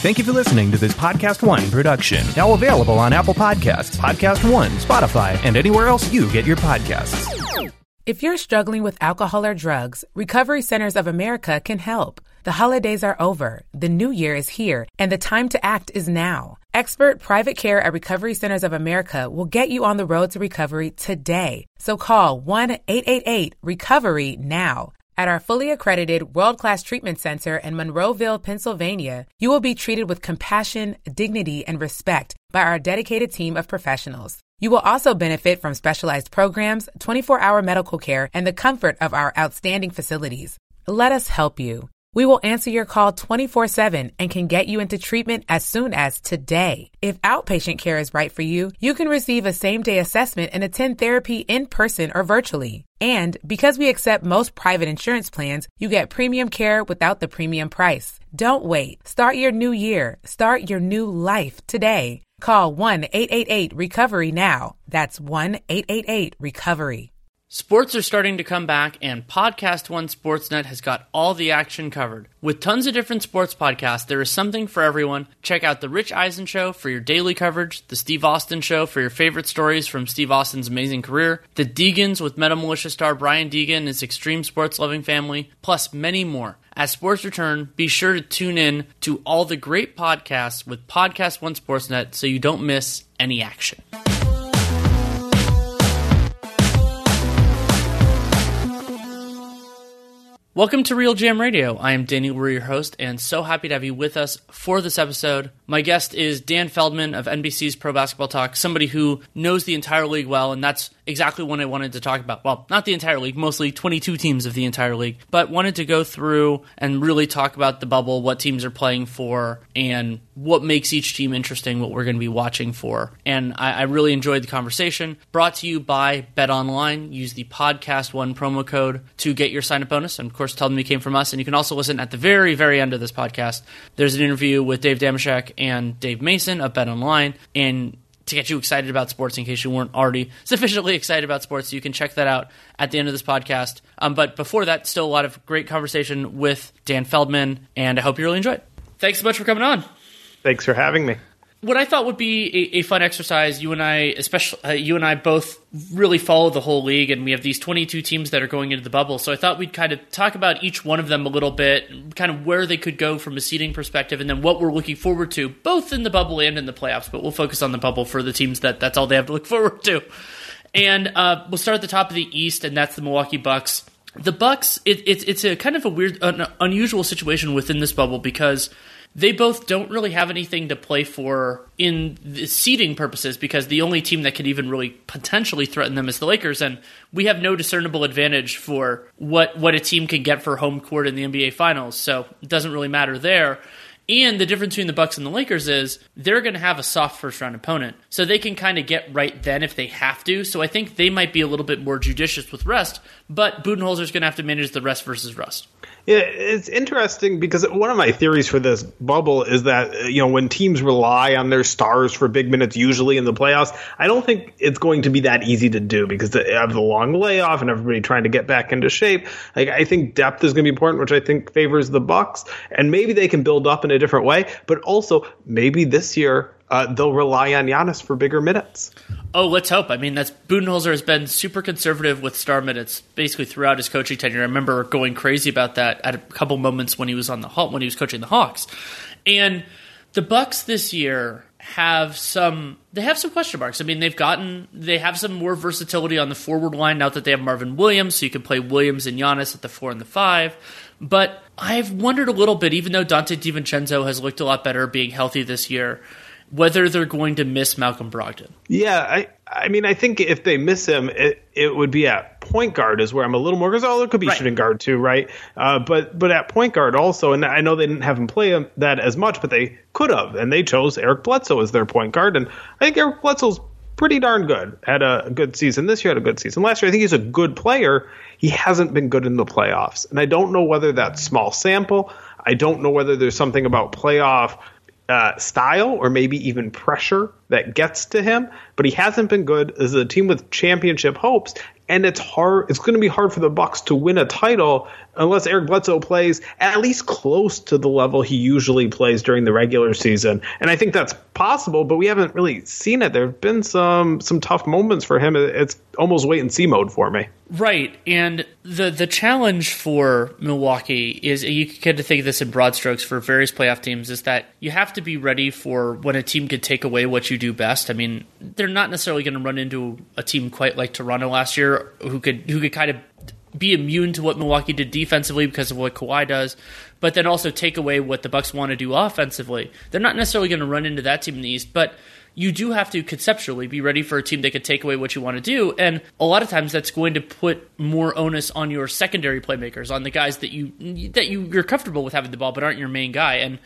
Thank you for listening to this Podcast One production. Now available on Apple Podcasts, Podcast One, Spotify, and anywhere else you get your podcasts. If you're struggling with alcohol or drugs, Recovery Centers of America can help. The holidays are over, the new year is here, and the time to act is now. Expert private care at Recovery Centers of America will get you on the road to recovery today. So call 1 888 Recovery now. At our fully accredited world class treatment center in Monroeville, Pennsylvania, you will be treated with compassion, dignity, and respect by our dedicated team of professionals. You will also benefit from specialized programs, 24 hour medical care, and the comfort of our outstanding facilities. Let us help you. We will answer your call 24 7 and can get you into treatment as soon as today. If outpatient care is right for you, you can receive a same day assessment and attend therapy in person or virtually. And because we accept most private insurance plans, you get premium care without the premium price. Don't wait. Start your new year. Start your new life today. Call 1 888 Recovery now. That's 1 888 Recovery. Sports are starting to come back, and Podcast One Sportsnet has got all the action covered. With tons of different sports podcasts, there is something for everyone. Check out The Rich Eisen Show for your daily coverage, The Steve Austin Show for your favorite stories from Steve Austin's amazing career, The Deegans with Metal Mulisha star Brian Deegan and his extreme sports loving family, plus many more. As sports return, be sure to tune in to all the great podcasts with Podcast One Sportsnet so you don't miss any action. Welcome to Real Jam Radio. I am Danny Leroux, your host, and so happy to have you with us for this episode. My guest is Dan Feldman of NBC's Pro Basketball Talk, somebody who knows the entire league well, and that's exactly what I wanted to talk about. Well, not the entire league, mostly 22 teams of the entire league, but wanted to go through and really talk about the bubble, what teams are playing for, and what makes each team interesting, what we're going to be watching for. And I, I really enjoyed the conversation. Brought to you by Bet Online. Use the Podcast One promo code to get your sign up bonus. And of course, tell them you came from us. And you can also listen at the very, very end of this podcast. There's an interview with Dave Dameshek and Dave Mason of Bet Online. And to get you excited about sports in case you weren't already sufficiently excited about sports. You can check that out at the end of this podcast. Um, but before that, still a lot of great conversation with Dan Feldman, and I hope you really enjoy it. Thanks so much for coming on. Thanks for having me. What I thought would be a, a fun exercise, you and I, especially uh, you and I, both really follow the whole league, and we have these 22 teams that are going into the bubble. So I thought we'd kind of talk about each one of them a little bit, kind of where they could go from a seeding perspective, and then what we're looking forward to, both in the bubble and in the playoffs. But we'll focus on the bubble for the teams that that's all they have to look forward to. And uh, we'll start at the top of the East, and that's the Milwaukee Bucks. The Bucks, it, it, it's a kind of a weird, an unusual situation within this bubble because they both don't really have anything to play for in the seeding purposes because the only team that could even really potentially threaten them is the Lakers, and we have no discernible advantage for what what a team can get for home court in the NBA Finals. So it doesn't really matter there. And the difference between the Bucks and the Lakers is they're going to have a soft first round opponent, so they can kind of get right then if they have to. So I think they might be a little bit more judicious with rest, but Budenholzer is going to have to manage the rest versus rust. It's interesting because one of my theories for this bubble is that you know when teams rely on their stars for big minutes, usually in the playoffs, I don't think it's going to be that easy to do because of the long layoff and everybody trying to get back into shape. Like I think depth is going to be important, which I think favors the Bucks, and maybe they can build up in a different way. But also maybe this year uh, they'll rely on Giannis for bigger minutes. Oh, let's hope. I mean, that's Budenholzer has been super conservative with star minutes basically throughout his coaching tenure. I remember going crazy about that at a couple moments when he was on the when he was coaching the Hawks, and the Bucks this year have some they have some question marks. I mean, they've gotten they have some more versatility on the forward line now that they have Marvin Williams, so you can play Williams and Giannis at the four and the five. But I've wondered a little bit, even though Donte DiVincenzo has looked a lot better being healthy this year, whether they're going to miss Malcolm Brogdon. Yeah, I I mean I think if they miss him, it, it would be at point guard is where I'm a little more because oh, there could be right. shooting guard too, right? Uh, but but at point guard also, and I know they didn't have him play that as much, but they could have, and they chose Eric Bledsoe as their point guard, and I think Eric Bledsoe's pretty darn good. Had a good season this year, had a good season last year. I think he's a good player. He hasn't been good in the playoffs, and I don't know whether that's small sample. I don't know whether there's something about playoff uh, style or maybe even pressure that gets to him, but he hasn't been good as a team with championship hopes. And it's hard. It's going to be hard for the Bucks to win a title unless Eric Bledsoe plays at least close to the level he usually plays during the regular season. And I think that's possible, but we haven't really seen it. There have been some some tough moments for him. It's almost wait and see mode for me. Right, and the the challenge for Milwaukee is you can kind of think of this in broad strokes for various playoff teams is that you have to be ready for when a team could take away what you do best. I mean, they're not necessarily going to run into a team quite like Toronto last year, who could who could kind of be immune to what Milwaukee did defensively because of what Kawhi does, but then also take away what the Bucks want to do offensively. They're not necessarily going to run into that team in the East, but you do have to conceptually be ready for a team that could take away what you want to do. And a lot of times that's going to put more onus on your secondary playmakers, on the guys that you that you, you're comfortable with having the ball but aren't your main guy. And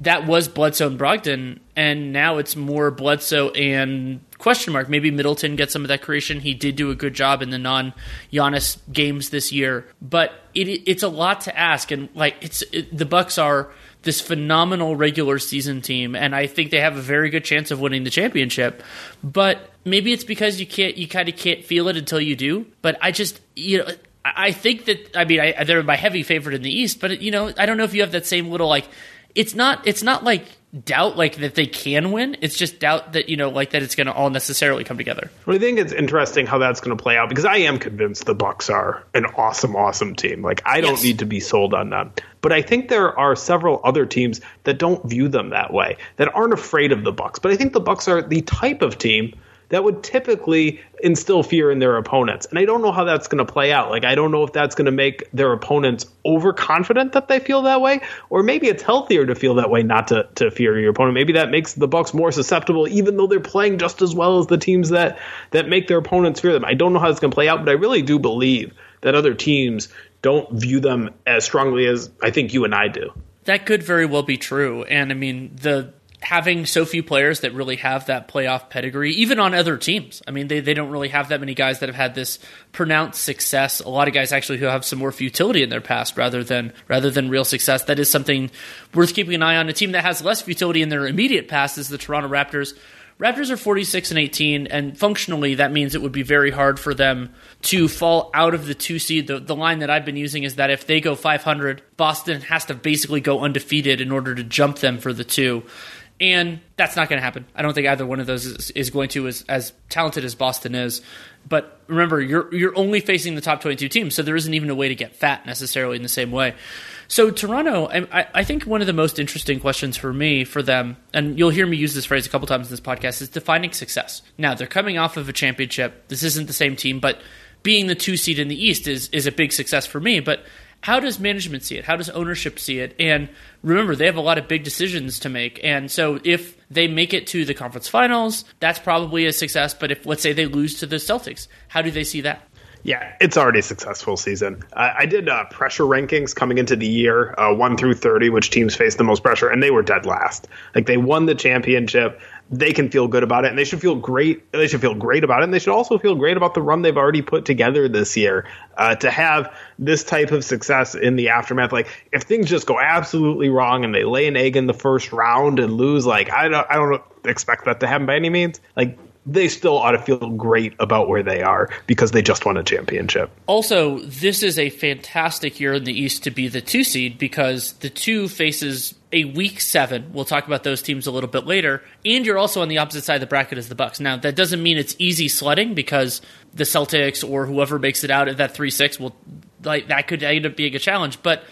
that was Bledsoe and Brogdon, and now it's more Bledsoe and question mark. Maybe Middleton gets some of that creation. He did do a good job in the non Giannis games this year, but it, it's a lot to ask. And like it's it, the Bucks are this phenomenal regular season team, and I think they have a very good chance of winning the championship. But maybe it's because you can't, you kind of can't feel it until you do. But I just, you know. I think that I mean I, they're my heavy favorite in the East, but you know I don't know if you have that same little like it's not it's not like doubt like that they can win. It's just doubt that you know like that it's going to all necessarily come together. Well, I think it's interesting how that's going to play out because I am convinced the Bucks are an awesome, awesome team. Like I don't yes. need to be sold on them, but I think there are several other teams that don't view them that way, that aren't afraid of the Bucks. But I think the Bucks are the type of team that would typically instill fear in their opponents. And I don't know how that's going to play out. Like, I don't know if that's going to make their opponents overconfident that they feel that way, or maybe it's healthier to feel that way, not to, to fear your opponent. Maybe that makes the Bucks more susceptible, even though they're playing just as well as the teams that, that make their opponents fear them. I don't know how it's going to play out, but I really do believe that other teams don't view them as strongly as I think you and I do. That could very well be true. And I mean, the having so few players that really have that playoff pedigree, even on other teams. I mean, they, they don't really have that many guys that have had this pronounced success. A lot of guys actually who have some more futility in their past rather than rather than real success. That is something worth keeping an eye on. A team that has less futility in their immediate past is the Toronto Raptors. Raptors are 46 and 18, and functionally that means it would be very hard for them to fall out of the two seed. The, the line that I've been using is that if they go 500, Boston has to basically go undefeated in order to jump them for the two and that's not going to happen. I don't think either one of those is, is going to as as talented as Boston is. But remember, you're you're only facing the top 22 teams, so there isn't even a way to get fat necessarily in the same way. So Toronto, I, I think one of the most interesting questions for me for them, and you'll hear me use this phrase a couple times in this podcast, is defining success. Now they're coming off of a championship. This isn't the same team, but being the two seed in the East is is a big success for me. But how does management see it? How does ownership see it? And remember, they have a lot of big decisions to make. And so if they make it to the conference finals, that's probably a success. But if, let's say, they lose to the Celtics, how do they see that? Yeah, it's already a successful season. I did uh, pressure rankings coming into the year, uh, 1 through 30, which teams face the most pressure, and they were dead last. Like, they won the championship they can feel good about it and they should feel great they should feel great about it and they should also feel great about the run they've already put together this year uh, to have this type of success in the aftermath like if things just go absolutely wrong and they lay an egg in the first round and lose like i don't i don't expect that to happen by any means like they still ought to feel great about where they are because they just won a championship. Also, this is a fantastic year in the East to be the two seed because the two faces a weak seven. We'll talk about those teams a little bit later. And you're also on the opposite side of the bracket as the Bucks. Now, that doesn't mean it's easy sledding because the Celtics or whoever makes it out at that three six will like that could end up being a challenge. But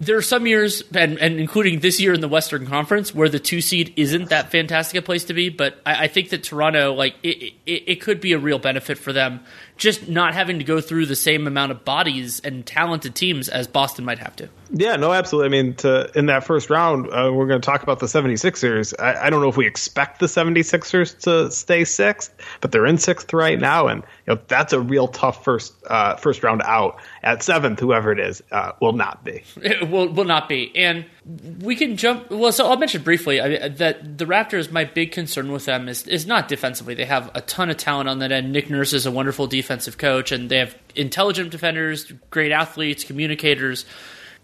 there are some years, and, and including this year in the Western Conference, where the two seed isn't that fantastic a place to be. But I, I think that Toronto, like, it, it, it, could be a real benefit for them just not having to go through the same amount of bodies and talented teams as Boston might have to. Yeah, no, absolutely. I mean, to, in that first round, uh, we're going to talk about the 76ers. I, I, don't know if we expect the 76ers to stay sixth, but they're in sixth right now. And you know, that's a real tough first uh, first round out. At seventh, whoever it is uh, will not be. It will, will not be. And we can jump. Well, so I'll mention briefly I that the Raptors, my big concern with them is, is not defensively. They have a ton of talent on that end. Nick Nurse is a wonderful defensive coach, and they have intelligent defenders, great athletes, communicators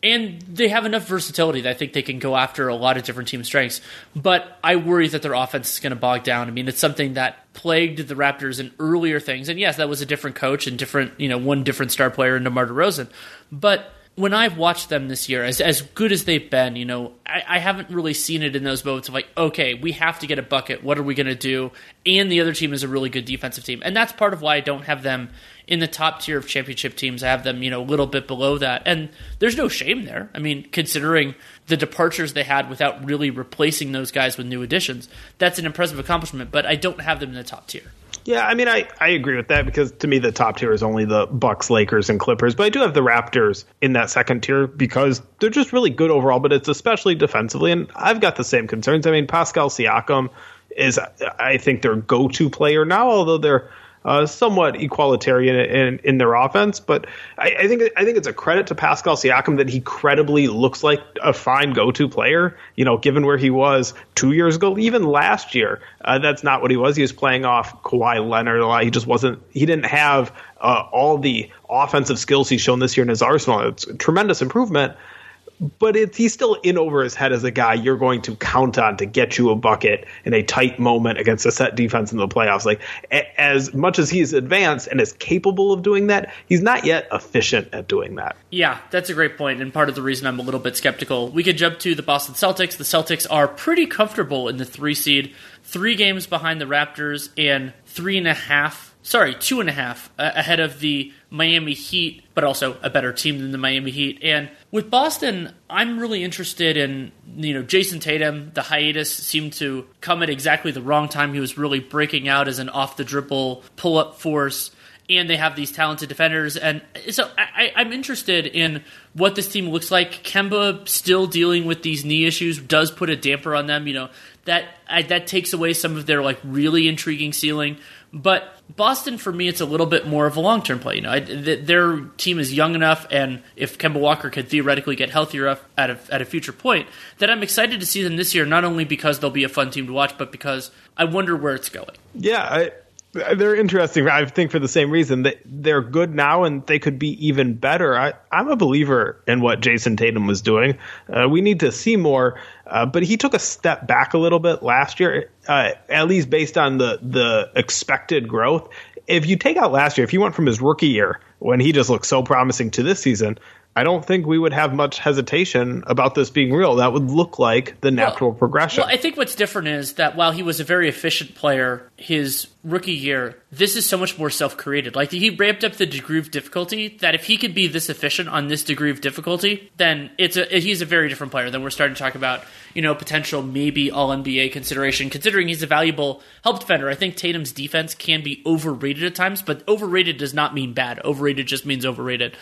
and they have enough versatility that I think they can go after a lot of different team strengths. But I worry that their offense is going to bog down. I mean, it's something that plagued the Raptors in earlier things. And yes, that was a different coach and different, you know, one different star player in DeMar DeRozan. But when I've watched them this year, as as good as they've been, you know, I, I, haven't really seen it in those moments of like, okay, we have to get a bucket. What are we going to do? And the other team is a really good defensive team, and that's part of why I don't have them in the top tier of championship teams. I have them, you know, a little bit below that, and there's no shame there. I mean, considering the departures they had without really replacing those guys with new additions, that's an impressive accomplishment. But I don't have them in the top tier. Yeah, I mean, I, I agree with that because to me the top tier is only the Bucks, Lakers, and Clippers. But I do have the Raptors in that second tier because they're just really good overall. But it's especially defensively, and I've got the same concerns. I mean, Pascal Siakam is I think their go-to player now, although they're uh, somewhat equalitarian in, in their offense. But I, I, think I think it's a credit to Pascal Siakam that he credibly looks like a fine go-to player. You know, given where he was two years ago, even last year, uh, that's not what he was. He was playing off Kawhi Leonard a lot. He just wasn't. He didn't have uh, all the offensive skills he's shown this year in his arsenal. It's tremendous improvement but he's still in over his head as a guy you're going to count on to get you a bucket in a tight moment against a set defense in the playoffs. Like a, as much as he's advanced and is capable of doing that, he's not yet efficient at doing that. Yeah, that's a great point, and part of the reason I'm a little bit skeptical. We could jump to the Boston Celtics. The Celtics are pretty comfortable in the three seed, three games behind the Raptors, and three and a half sorry, two and a half uh, ahead of the Miami Heat, but also a better team than the Miami Heat. And with Boston, I'm really interested in you know Jayson Tatum. The hiatus seemed to come at exactly the wrong time. He was really breaking out as an off the dribble pull up force. And they have these talented defenders, and so I, I'm interested in what this team looks like. Kemba still dealing with these knee issues does put a damper on them. You know that I, that takes away some of their like really intriguing ceiling. But Boston, for me, it's a little bit more of a long term play. You know, I, th- their team is young enough, and if Kemba Walker could theoretically get healthier at a, at a future point, that I'm excited to see them this year. Not only because they'll be a fun team to watch, but because I wonder where it's going. Yeah, I, they're interesting. I think for the same reason that they're good now and they could be even better. I, am a believer in what Jayson Tatum was doing. Uh, we need to see more, uh, but he took a step back a little bit last year, uh, at least based on the the expected growth. If you take out last year, if you went from his rookie year when he just looked so promising to this season, I don't think we would have much hesitation about this being real. That would look like the natural well, progression. Well, I think what's different is that while he was a very efficient player his rookie year, this is so much more self created. Like he ramped up the degree of difficulty that if he could be this efficient on this degree of difficulty, then it's a he's a very different player. Then we're starting to talk about you know potential maybe All NBA consideration, considering he's a valuable help defender. I think Tatum's defense can be overrated at times, but overrated does not mean bad. Overrated just means overrated.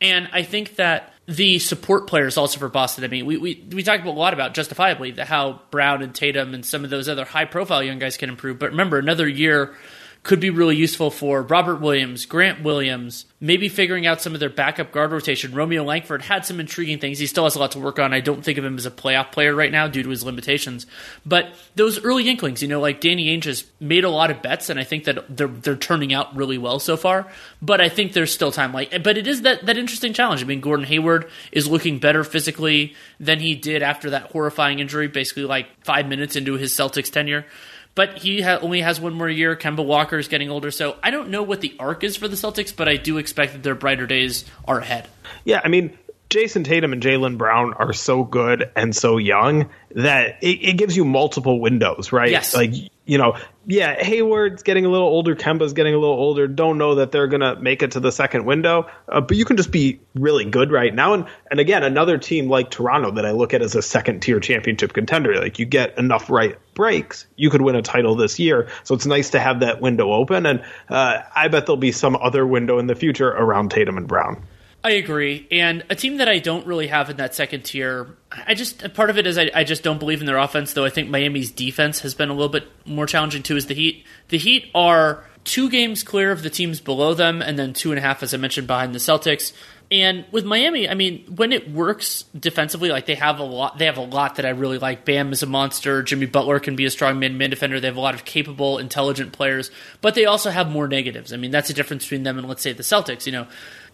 And I think that the support players also for Boston. I mean, we, we, we talked a lot about justifiably how Brown and Tatum and some of those other high profile young guys can improve. But remember, another year could be really useful for Robert Williams, Grant Williams, maybe figuring out some of their backup guard rotation. Romeo Langford had some intriguing things. He still has a lot to work on. I don't think of him as a playoff player right now due to his limitations. But those early inklings, you know, like Danny Ainge has made a lot of bets, and I think that they're they're turning out really well so far. But I think there's still time. Like, but it is that that interesting challenge. I mean, Gordon Hayward is looking better physically than he did after that horrifying injury, basically like five minutes into his Celtics tenure but he ha- only has one more year. Kemba Walker is getting older, so I don't know what the arc is for the Celtics, but I do expect that their brighter days are ahead. Yeah, I mean, Jayson Tatum and Jaylen Brown are so good and so young that it, it, gives you multiple windows, right? Yes. Like, you know, yeah, Hayward's getting a little older, Kemba's getting a little older. Don't know that they're to make it to the second window, uh, but you can just be really good right now. And, and again, another team like Toronto that I look at as a second tier championship contender, like you get enough right breaks, you could win a title this year. So it's nice to have that window open. And uh, I bet there'll be some other window in the future around Tatum and Brown. I agree. And a team that I don't really have in that second tier, I just part of it is I, I, just don't believe in their offense. Though I think Miami's defense has been a little bit more challenging too. Is the Heat? The Heat are two games clear of the teams below them, and then two and a half, as I mentioned, behind the Celtics. And with Miami, I mean, when it works defensively, like they have a lot, they have a lot that I really like. Bam is a monster. Jimmy Butler can be a strong man man defender. They have a lot of capable, intelligent players, but they also have more negatives. I mean, that's the difference between them and let's say the Celtics. You know,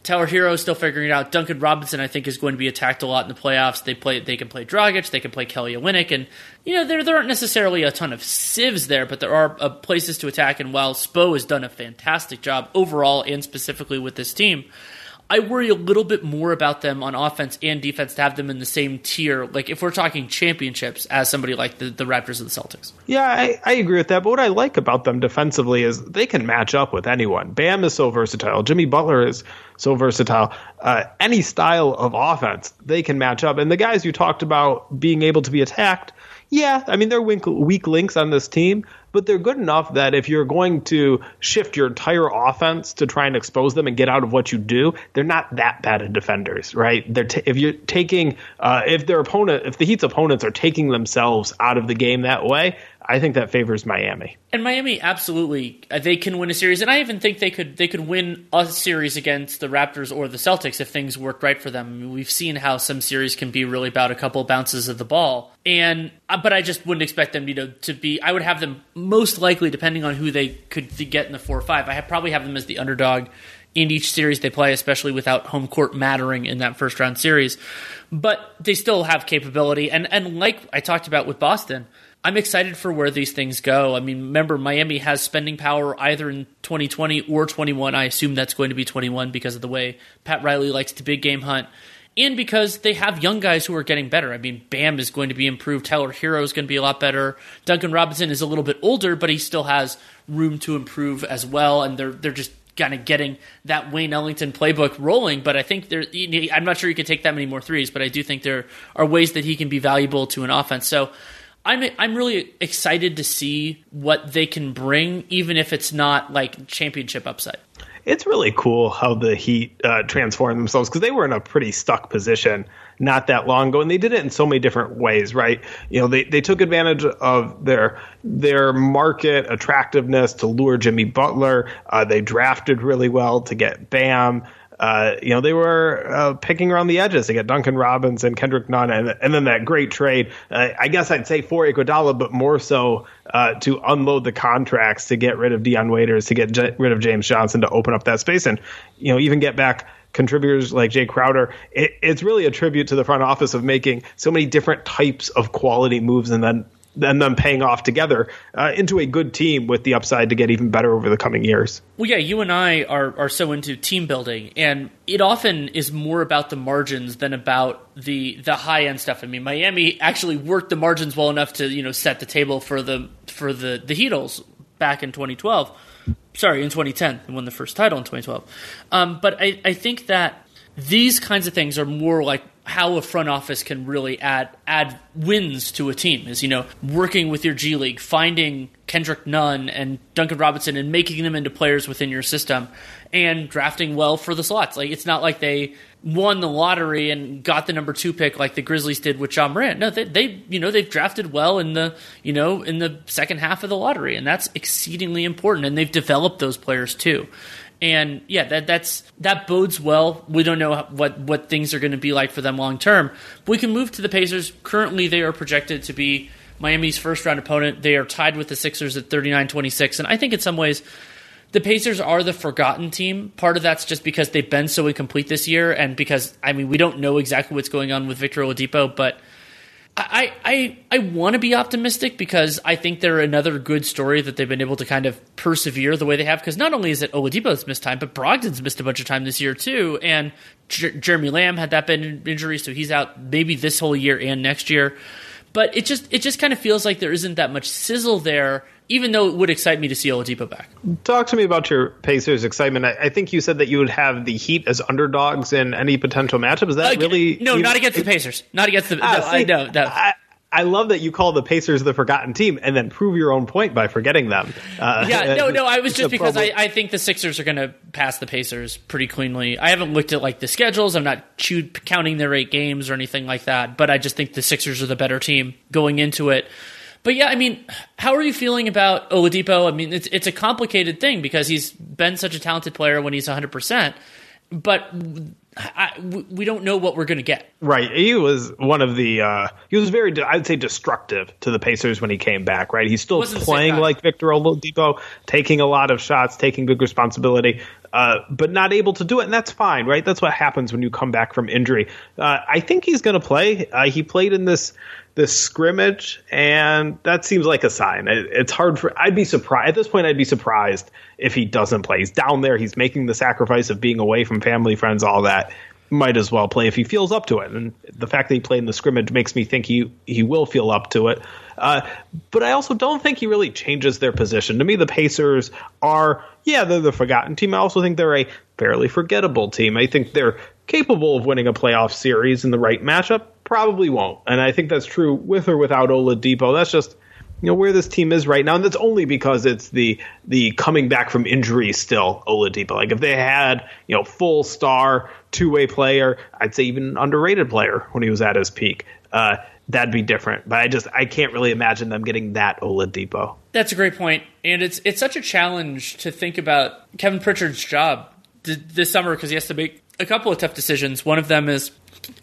Tyler Herro is still figuring it out. Duncan Robinson, I think, is going to be attacked a lot in the playoffs. They play, they can play Dragic, they can play Kelly Olynyk, and you know there there aren't necessarily a ton of sieves there, but there are uh, places to attack. And while Spo has done a fantastic job overall and specifically with this team, I worry a little bit more about them on offense and defense to have them in the same tier. Like if we're talking championships, as somebody like the, the Raptors or the Celtics. Yeah, I, I agree with that. But what I like about them defensively is they can match up with anyone. Bam is so versatile. Jimmy Butler is so versatile. Uh, any style of offense, they can match up. And the guys you talked about being able to be attacked, yeah, I mean they're weak, weak links on this team, but they're good enough that if you're going to shift your entire offense to try and expose them and get out of what you do, they're not that bad of defenders, right? They're t- if you're taking uh, if their opponent if the Heat's opponents are taking themselves out of the game that way, I think that favors Miami. And Miami absolutely uh, they can win a series, and I even think they could they could win a series against the Raptors or the Celtics if things work right for them. We've seen how some series can be really about a couple bounces of the ball, and uh, but I just wouldn't expect them you know to be. I would have them most likely, depending on who they could get in the four or five. I probably have them as the underdog in each series they play, especially without home court mattering in that first round series. But they still have capability, and and like I talked about with Boston I'm excited for where these things go. I mean, remember, Miami has spending power either in 2020 or 21. I assume that's going to be 21 because of the way Pat Riley likes to big game hunt. And because they have young guys who are getting better. I mean, Bam is going to be improved. Tyler Herro is going to be a lot better. Duncan Robinson is a little bit older, but he still has room to improve as well. And they're they're just kind of getting that Wayne Ellington playbook rolling. But I think there, I'm not sure he can take that many more threes, but I do think there are ways that he can be valuable to an offense. So I'm I'm really excited to see what they can bring, even if it's not like championship upside. It's really cool how the Heat uh, transformed themselves because they were in a pretty stuck position not that long ago, and they did it in so many different ways, right? You know, they, they took advantage of their their market attractiveness to lure Jimmy Butler. Uh, they drafted really well to get Bam uh, you know, they were uh, picking around the edges They get Duncan Robinson, Kendrick Nunn, and, and then that great trade. Uh, I guess I'd say for Iguodala, but more so uh, to unload the contracts to get rid of Dion Waiters, to get j- rid of James Johnson, to open up that space, and you know, even get back contributors like Jae Crowder. It, it's really a tribute to the front office of making so many different types of quality moves and then and them paying off together uh, into a good team with the upside to get even better over the coming years. Well, yeah, you and I are are so into team building, and it often is more about the margins than about the the high end stuff. I mean, Miami actually worked the margins well enough to you know set the table for the for the the Heatles back in 2012. Sorry, in 2010, and won the first title in 2012. Um, but I, I think that these kinds of things are more like how a front office can really add add wins to a team is you know working with your G League, finding Kendrick Nunn and Duncan Robinson and making them into players within your system, and drafting well for the slots. Like it's not like they won the lottery and got the number two pick like the Grizzlies did with Ja Morant. No, they, they you know they've drafted well in the you know in the second half of the lottery, and that's exceedingly important. And they've developed those players too and yeah, that that's that bodes well. We don't know what what things are going to be like for them long term. We can move to the Pacers. Currently, they are projected to be Miami's first round opponent. They are tied with the Sixers at 39-26, and I think in some ways the Pacers are the forgotten team. Part of that's just because they've been so incomplete this year, and because I mean we don't know exactly what's going on with Victor Oladipo, but I, I, I want to be optimistic because I think they're another good story that they've been able to kind of persevere the way they have. Because not only is it Oladipo's missed time, but Brogdon's missed a bunch of time this year too. And J- Jeremy Lamb had that been injury, so he's out maybe this whole year and next year. But it just it just kind of feels like there isn't that much sizzle there even though it would excite me to see Oladipo back. Talk to me about your Pacers excitement. I, I, think you said that you would have the Heat as underdogs in any potential matchup. Is that uh, really no? Not against the Pacers. Not against the. Ah, no, see, I know. No. I, I love that you call the Pacers the forgotten team and then prove your own point by forgetting them. Uh, yeah, no, no, I was just because I, I, think the Sixers are going to pass the Pacers pretty cleanly. I haven't looked at like the schedules. I'm not chewed, counting their eight games or anything like that, but I just think the Sixers are the better team going into it. But yeah, I mean, how are you feeling about Oladipo? I mean, it's it's a complicated thing because he's been such a talented player when he's 100%, but I, we don't know what we're going to get. Right. He was one of the. Uh, he was very, I'd say, destructive to the Pacers when he came back. Right. He's still playing like Victor Oladipo, taking a lot of shots, taking big responsibility, uh, but not able to do it, and that's fine. Right. That's what happens when you come back from injury. Uh, I think he's going to play. Uh, he played in this this scrimmage, and that seems like a sign. It, it's hard for. I'd be surprised at this point. I'd be surprised if he doesn't play. He's down there. He's making the sacrifice of being away from family, friends, all that. Might as well play if he feels up to it. And the fact that he played in the scrimmage makes me think he he will feel up to it. Uh, but I also don't think he really changes their position. To me, the Pacers are, yeah, they're the forgotten team. I also think they're a fairly forgettable team. I think they're capable of winning a playoff series in the right matchup probably won't. And I think that's true with or without Oladipo. That's just you know where this team is right now, and that's only because it's the the coming back from injury still Oladipo. Like if they had you know full star two way player, I'd say even underrated player when he was at his peak. Uh, that'd be different. But I just I can't really imagine them getting that Oladipo. That's a great point, and it's it's such a challenge to think about Kevin Pritchard's job this summer because he has to make a couple of tough decisions. One of them is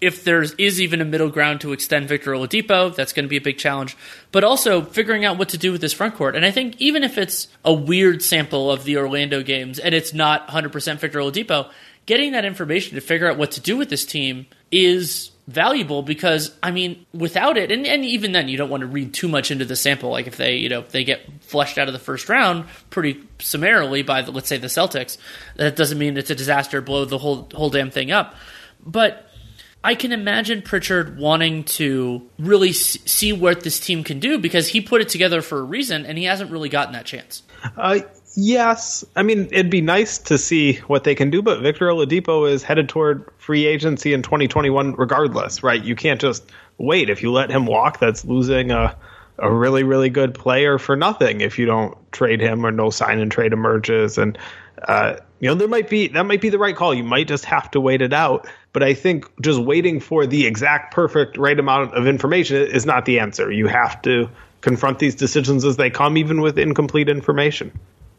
if there is even a middle ground to extend Victor Oladipo, that's going to be a big challenge. But also figuring out what to do with this front court. And I think even if it's a weird sample of the Orlando games and it's not 100% Victor Oladipo, getting that information to figure out what to do with this team is valuable because I mean, without it, and, and even then, you don't want to read too much into the sample. Like if they, you know, they get flushed out of the first round pretty summarily by, the, let's say, the Celtics, that doesn't mean it's a disaster, blow the whole whole damn thing up. But I can imagine Pritchard wanting to really see what this team can do because he put it together for a reason, and he hasn't really gotten that chance. Uh, yes, I mean it'd be nice to see what they can do, but Victor Oladipo is headed toward free agency in 2021, regardless, right? You can't just wait. If you let him walk, that's losing a a really really good player for nothing if you don't trade him or no sign and trade emerges and uh, you know, there might be that might be the right call. You might just have to wait it out. But I think just waiting for the exact perfect right amount of information is not the answer. You have to confront these decisions as they come, even with incomplete information.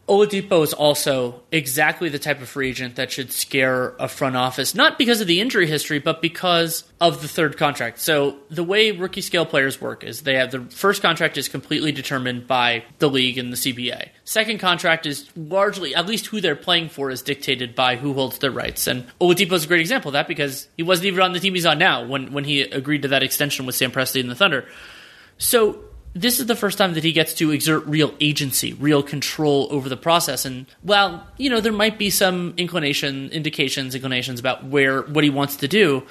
Oladipo is also exactly the type of free agent that should scare a front office, not because of the injury history, but because of the third contract. So the way rookie scale players work is they have the first contract is completely determined by the league and the CBA. Second contract is largely, at least who they're playing for, is dictated by who holds their rights. And Oladipo is a great example of that because he wasn't even on the team he's on now when when he agreed to that extension with Sam Presti and the Thunder. So this is the first time that he gets to exert real agency, real control over the process. And well, you know, there might be some inclination, indications, inclinations about where what he wants to do.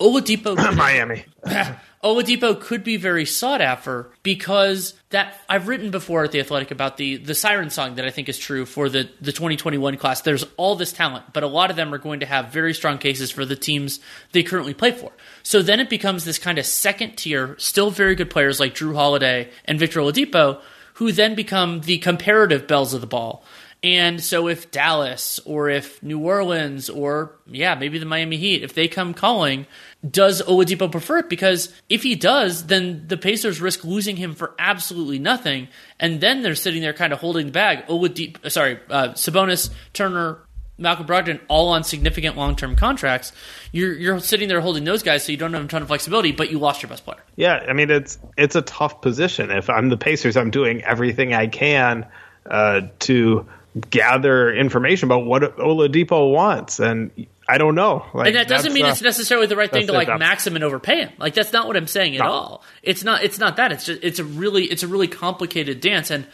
Oladipo, Miami. Oladipo could be very sought after because that I've written before at the Athletic about the the siren song that I think is true for the the 2021 class. There's all this talent, but a lot of them are going to have very strong cases for the teams they currently play for. So then it becomes this kind of second tier, still very good players like Jrue Holiday and Victor Oladipo, who then become the comparative bells of the ball. And so if Dallas or if New Orleans or yeah, maybe the Miami Heat, if they come calling, does Oladipo prefer it? Because if he does, then the Pacers risk losing him for absolutely nothing, and then they're sitting there kind of holding the bag. Oladipo, sorry, uh, Sabonis, Turner, Malcolm Brogdon, all on significant long term contracts. You're you're sitting there holding those guys, so you don't have a ton of flexibility, but you lost your best player. Yeah, I mean it's it's a tough position. If I'm the Pacers, I'm doing everything I can uh, to gather information about what Oladipo wants. And I don't know. Like, and that doesn't mean uh, it's necessarily the right thing to like max him and overpay him. Like that's not what I'm saying at no. all. It's not. It's not that. It's just. It's a really. It's a really complicated dance, and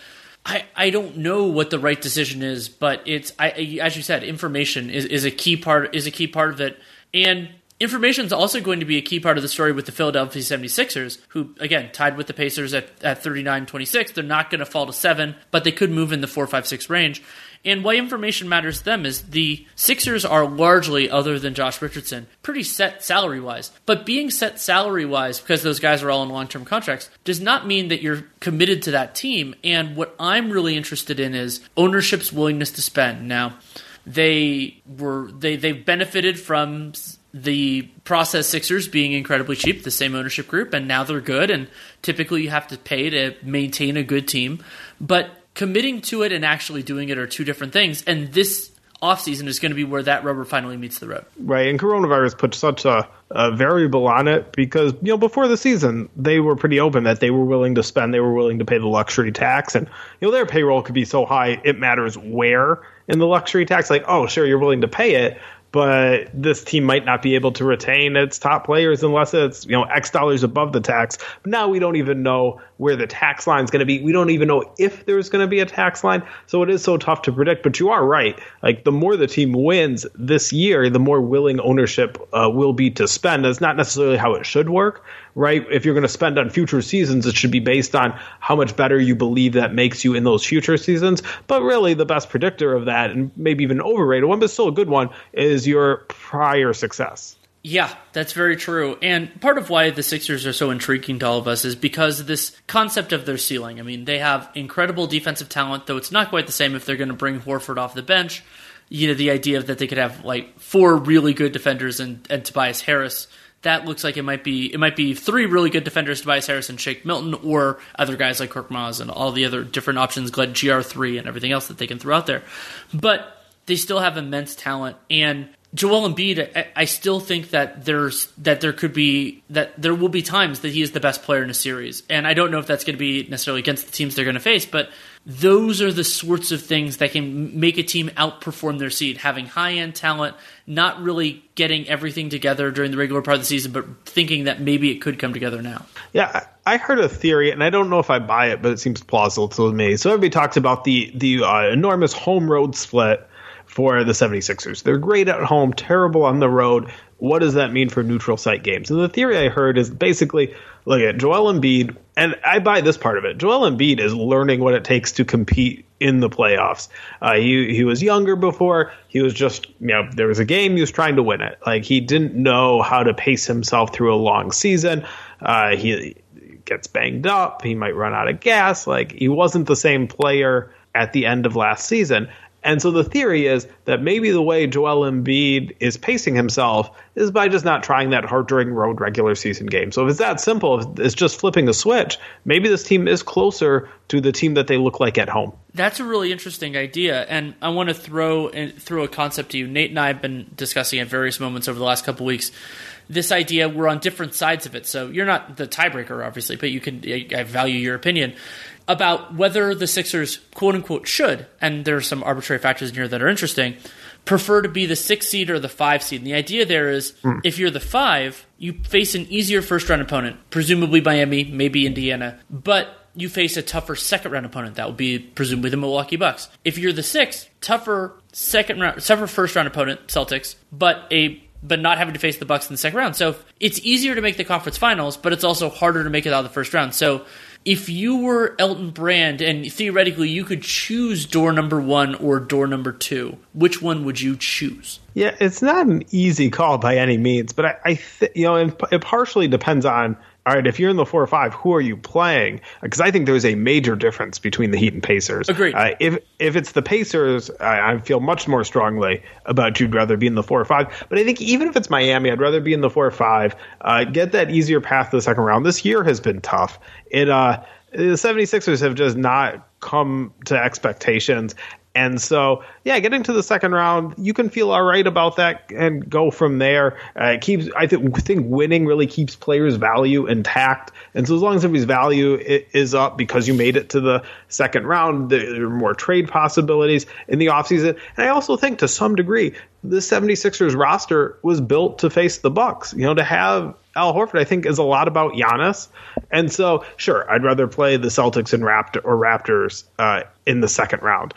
I. I don't know what the right decision is, but it's. I as you said, information is, is a key part. Is a key part of it, and Information is also going to be a key part of the story with the Philadelphia 76ers, who, again, tied with the Pacers at, at 39 26. They're not going to fall to seven, but they could move in the 4 5 6 range. And why information matters to them is the Sixers are largely, other than Josh Richardson, pretty set salary wise. But being set salary wise, because those guys are all in long term contracts, does not mean that you're committed to that team. And what I'm really interested in is ownership's willingness to spend. Now, they were they they benefited from the process Sixers being incredibly cheap, the same ownership group, and now they're good. And typically, you have to pay to maintain a good team. But committing to it and actually doing it are two different things. And this offseason is going to be where that rubber finally meets the road. Right. And coronavirus put such a, a, variable on it because, you know, before the season, they were pretty open that they were willing to spend, they were willing to pay the luxury tax. And, you know, their payroll could be so high, it matters where in the luxury tax. Like, oh, sure, you're willing to pay it, but this team might not be able to retain its top players unless it's you know X dollars above the tax. But now we don't even know where the tax line is going to be. We don't even know if there's going to be a tax line. So it is so tough to predict. But you are right. Like the more the team wins this year, the more willing ownership uh, will be to spend. That's not necessarily how it should work right? If you're going to spend on future seasons, it should be based on how much better you believe that makes you in those future seasons. But really, the best predictor of that, and maybe even overrated one, but still a good one, is your prior success. Yeah, that's very true. And part of why the Sixers are so intriguing to all of us is because this concept of their ceiling. I mean, they have incredible defensive talent, though it's not quite the same if they're going to bring Horford off the bench. You know, the idea that they could have like four really good defenders and, and Tobias Harris that looks like it might be it might be three really good defenders, Tobias Harris and Shake Milton, or other guys like Korkmaz and all the other different options, Glad GR3 and everything else that they can throw out there. But they still have immense talent and Joel Embiid, I still think that there's that there could be that there will be times that he is the best player in a series, and I don't know if that's going to be necessarily against the teams they're going to face, but those are the sorts of things that can make a team outperform their seed. Having high end talent, not really getting everything together during the regular part of the season, but thinking that maybe it could come together now. Yeah, I heard a theory, and I don't know if I buy it, but it seems plausible to me. So everybody talks about the the uh, enormous home road split for the 76ers. They're great at home, terrible on the road. What does that mean for neutral site games? And the theory I heard is basically look at Joel Embiid, and I buy this part of it. Joel Embiid is learning what it takes to compete in the playoffs. Uh, he he was younger before. He was just you know there was a game he was trying to win it. Like he didn't know how to pace himself through a long season. Uh, he gets banged up. He might run out of gas. Like he wasn't the same player at the end of last season. And so the theory is that maybe the way Joel Embiid is pacing himself is by just not trying that hard during road regular season game. So if it's that simple, if it's just flipping a switch, maybe this team is closer to the team that they look like at home. That's a really interesting idea, and I want to throw throw a concept to you. Nate and I have been discussing at various moments over the last couple weeks. This idea, we're on different sides of it. So you're not the tiebreaker, obviously, but you can. I value your opinion about whether the Sixers, quote unquote, should, and there are some arbitrary factors in here that are interesting, prefer to be the six seed or the five seed. And the idea there is mm. if you're the five, you face an easier first round opponent, presumably Miami, maybe Indiana, but you face a tougher second round opponent. That would be presumably the Milwaukee Bucks. If you're the six, tougher second round, tougher first round opponent, Celtics, but a but not having to face the Bucks in the second round. So it's easier to make the conference finals, but it's also harder to make it out of the first round. So if you were Elton Brand and theoretically you could choose door number one or door number two, which one would you choose? Yeah, it's not an easy call by any means, but I, I th- you know, it partially depends on all right, if you're in the four or five, who are you playing? Because I think there's a major difference between the Heat and Pacers. Agreed. Uh, if if it's the Pacers, I, I, feel much more strongly about you'd rather be in the four or five. But I think even if it's Miami, I'd rather be in the four or five. Uh, get that easier path to the second round. This year has been tough. It uh, the 76ers have just not come to expectations. And so, yeah, getting to the second round, you can feel all right about that and go from there. Uh, keeps, I think, think winning really keeps players' value intact. And so, as long as everybody's value is up because you made it to the second round, there are more trade possibilities in the offseason. And I also think, to some degree, the 76ers roster was built to face the Bucks. You know, to have Al Horford, I think, is a lot about Giannis. And so, sure, I'd rather play the Celtics and Raptor or Raptors uh, in the second round.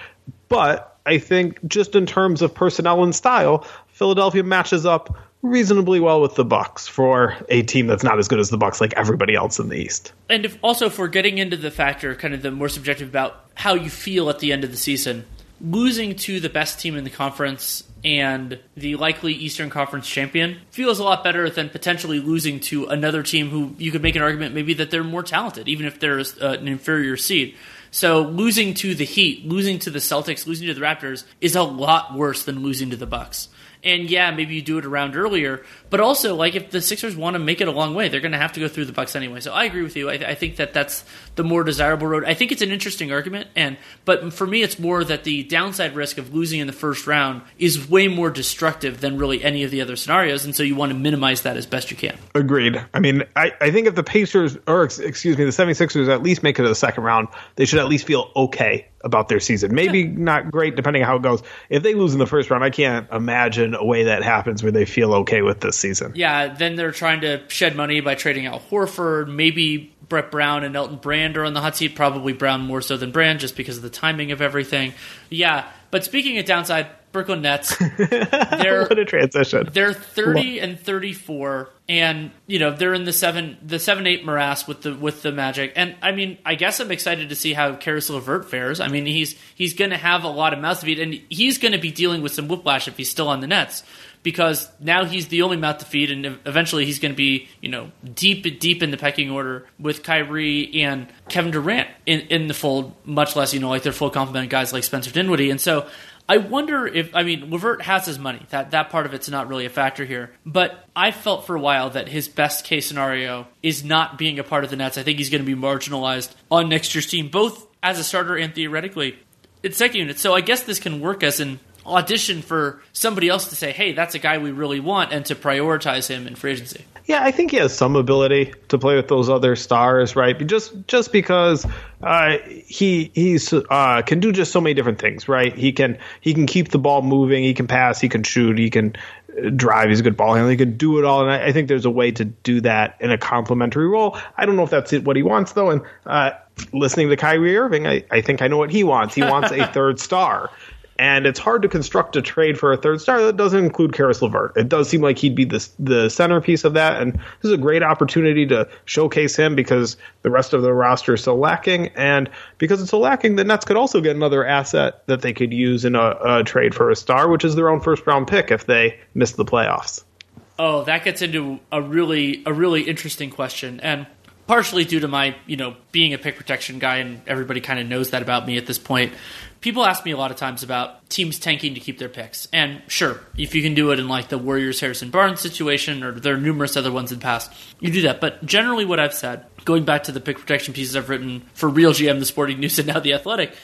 But I think just in terms of personnel and style, Philadelphia matches up reasonably well with the Bucks for a team that's not as good as the Bucks like everybody else in the East. And if also we're getting into the factor kind of the more subjective about how you feel at the end of the season, losing to the best team in the conference and the likely Eastern Conference champion feels a lot better than potentially losing to another team who you could make an argument maybe that they're more talented, even if they're an inferior seed. So losing to the Heat, losing to the Celtics, losing to the Raptors is a lot worse than losing to the Bucks. And yeah, maybe you do it around earlier, but also like if the Sixers want to make it a long way, they're going to have to go through the Bucks anyway. So I agree with you. I, I, think that that's the more desirable road. I think it's an interesting argument, and but for me, it's more that the downside risk of losing in the first round is way more destructive than really any of the other scenarios, and so you want to minimize that as best you can. Agreed. I mean, I, I think if the Pacers or excuse me, the 76ers at least make it to the second round, they should at least feel okay about their season. Maybe yeah. not great depending on how it goes. If they lose in the first round, I can't imagine a way that happens where they feel okay with this season. Yeah, then they're trying to shed money by trading out Horford. Maybe Brett Brown and Elton Brand are on the hot seat. Probably Brown more so than Brand just because of the timing of everything. Yeah, but speaking of downside, Brooklyn Nets. They're, what a transition. They're thirty and thirty-four, and you know they're in the seven the seven eight morass with the with the Magic. And I mean, I guess I'm excited to see how Caris LeVert fares. I mean, he's he's going to have a lot of mouth to feed, and he's going to be dealing with some whiplash if he's still on the Nets because now he's the only mouth to feed, and eventually he's going to be, you know, deep, deep in the pecking order with Kyrie and Kevin Durant in, in the fold, much less, you know, like their full complement of guys like Spencer Dinwiddie. And so I wonder if I mean Levert has his money. That that part of it's not really a factor here. But I felt for a while that his best case scenario is not being a part of the Nets. I think he's going to be marginalized on next year's team, both as a starter and theoretically in second unit. So I guess this can work as an audition for somebody else to say, "Hey, that's a guy we really want," and to prioritize him in free agency. Yeah, I think he has some ability to play with those other stars, right? Just just because uh, he he's uh, can do just so many different things, right? He can he can keep the ball moving, he can pass, he can shoot, he can uh, drive. He's a good ball handler. He can do it all, and I, I think there's a way to do that in a complementary role. I don't know if that's what he wants though, and. Uh, listening to Kyrie Irving, I, I think I know what he wants. He wants a third star. And it's hard to construct a trade for a third star that doesn't include Caris LeVert. It does seem like he'd be the, the centerpiece of that. And this is a great opportunity to showcase him because the rest of the roster is so lacking. And because it's so lacking, the Nets could also get another asset that they could use in a, a trade for a star, which is their own first round pick if they miss the playoffs. Oh, that gets into a really a really interesting question. And partially due to my, you know, being a pick protection guy and everybody kind of knows that about me at this point people ask me a lot of times about teams tanking to keep their picks. And sure, if you can do it in like the Warriors Harrison Barnes situation, or there are numerous other ones in the past, you do that. But generally, what I've said, going back to the pick protection pieces I've written for Real GM, The Sporting News, and now The Athletic,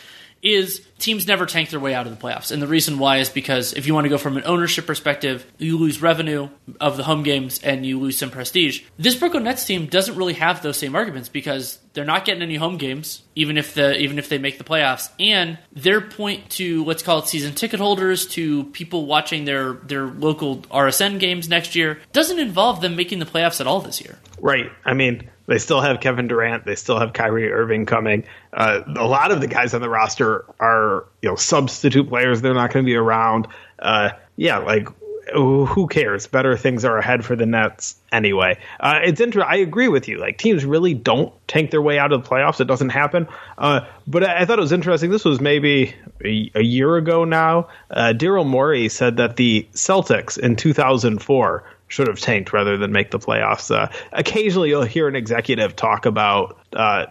is teams never tank their way out of the playoffs. And the reason why is because if you want to go from an ownership perspective, you lose revenue of the home games and you lose some prestige. This Brooklyn Nets team doesn't really have those same arguments because they're not getting any home games, even if the even if they make the playoffs. And their point to let's call it season ticket holders, to people watching their their local RSN games next year, doesn't involve them making the playoffs at all this year. Right. I mean, they still have Kevin Durant. They still have Kyrie Irving coming. Uh, a lot of the guys on the roster are you know substitute players. They're not going to be around. Uh, yeah, like who cares? Better things are ahead for the Nets anyway. Uh, it's interesting. I agree with you. Like teams really don't tank their way out of the playoffs. It doesn't happen. Uh, but I, I, thought it was interesting. This was maybe a, a year ago now. Uh, Daryl Morey said that the Celtics in 2004 should have tanked rather than make the playoffs. Uh, occasionally, you'll hear an executive talk about uh,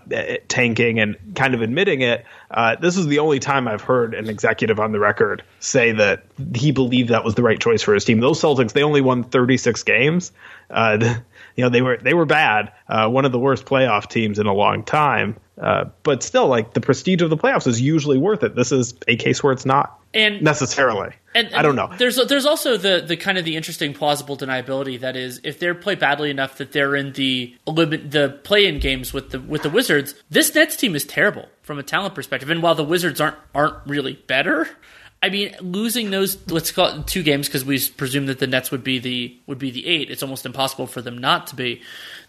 tanking and kind of admitting it. Uh, this is the only time I've heard an executive on the record say that he believed that was the right choice for his team. Those Celtics, they only won 36 games. Uh, you know, they were they were bad. Uh, one of the worst playoff teams in a long time. Uh, but still, like the prestige of the playoffs is usually worth it. This is a case where it's not and necessarily. And, and, I don't know. There's there's also the the kind of the interesting plausible deniability that is if they play badly enough that they're in the the play in games with the with the Wizards. This Nets team is terrible from a talent perspective, and while the Wizards aren't aren't really better. I mean, losing those let's call it two games because we presume that the Nets would be the would be the eight. It's almost impossible for them not to be.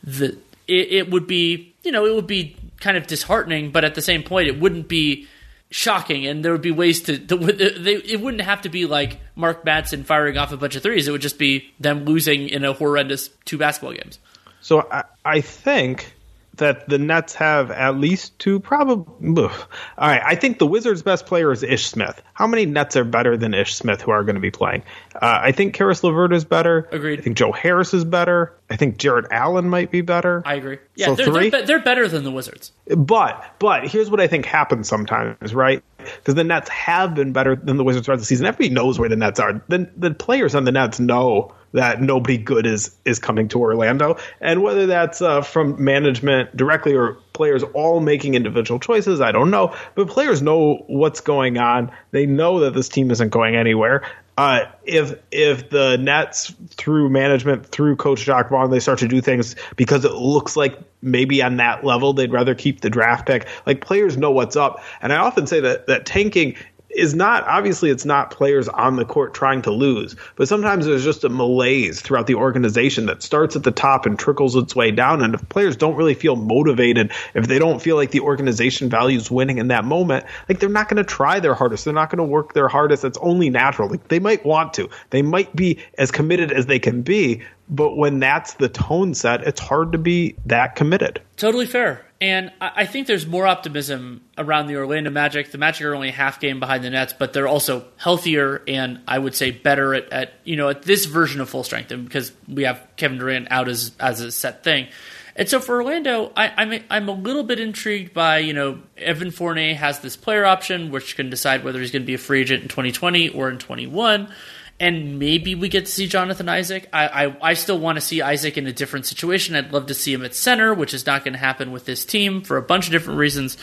The it, it would be you know it would be kind of disheartening, but at the same point, it wouldn't be shocking, and there would be ways to. to they, it wouldn't have to be like Mark Madsen firing off a bunch of threes. It would just be them losing in a horrendous two basketball games. So I, I think that the Nets have at least two probably. All right, I think the Wizards' best player is Ish Smith. How many Nets are better than Ish Smith who are going to be playing? Uh, I think Caris LeVert is better. Agreed. I think Joe Harris is better. I think Jarrett Allen might be better. I agree. Yeah, so they're, three? They're, they're better than the Wizards. But but here's what I think happens sometimes, right? Because the Nets have been better than the Wizards throughout the season. Everybody knows where the Nets are. The, the players on the Nets know that nobody good is is coming to Orlando, and whether that's uh, from management directly or players all making individual choices, I don't know. But players know what's going on. They know that this team isn't going anywhere. Uh, if if the Nets through management through Coach Jacque Vaughn they start to do things because it looks like maybe on that level they'd rather keep the draft pick. Like players know what's up, and I often say that that tanking is not obviously it's not players on the court trying to lose, but sometimes there's just a malaise throughout the organization that starts at the top and trickles its way down. And if players don't really feel motivated, if they don't feel like the organization values winning in that moment, like they're not going to try their hardest. They're not going to work their hardest. It's only natural. Like they might want to. They might be as committed as they can be, but when that's the tone set, it's hard to be that committed. Totally fair. And I think there's more optimism around the Orlando Magic. The Magic are only half game behind the Nets, but they're also healthier and I would say better at, at you know at this version of full strength, and because we have Kevin Durant out as as a set thing. And so for Orlando, I, am I'm, I'm a little bit intrigued by you know Evan Fournier has this player option, which can decide whether he's going to be a free agent in 2020 or in 21 and maybe we get to see Jonathan Isaac. I I, I still want to see Isaac in a different situation. I'd love to see him at center, which is not going to happen with this team for a bunch of different reasons.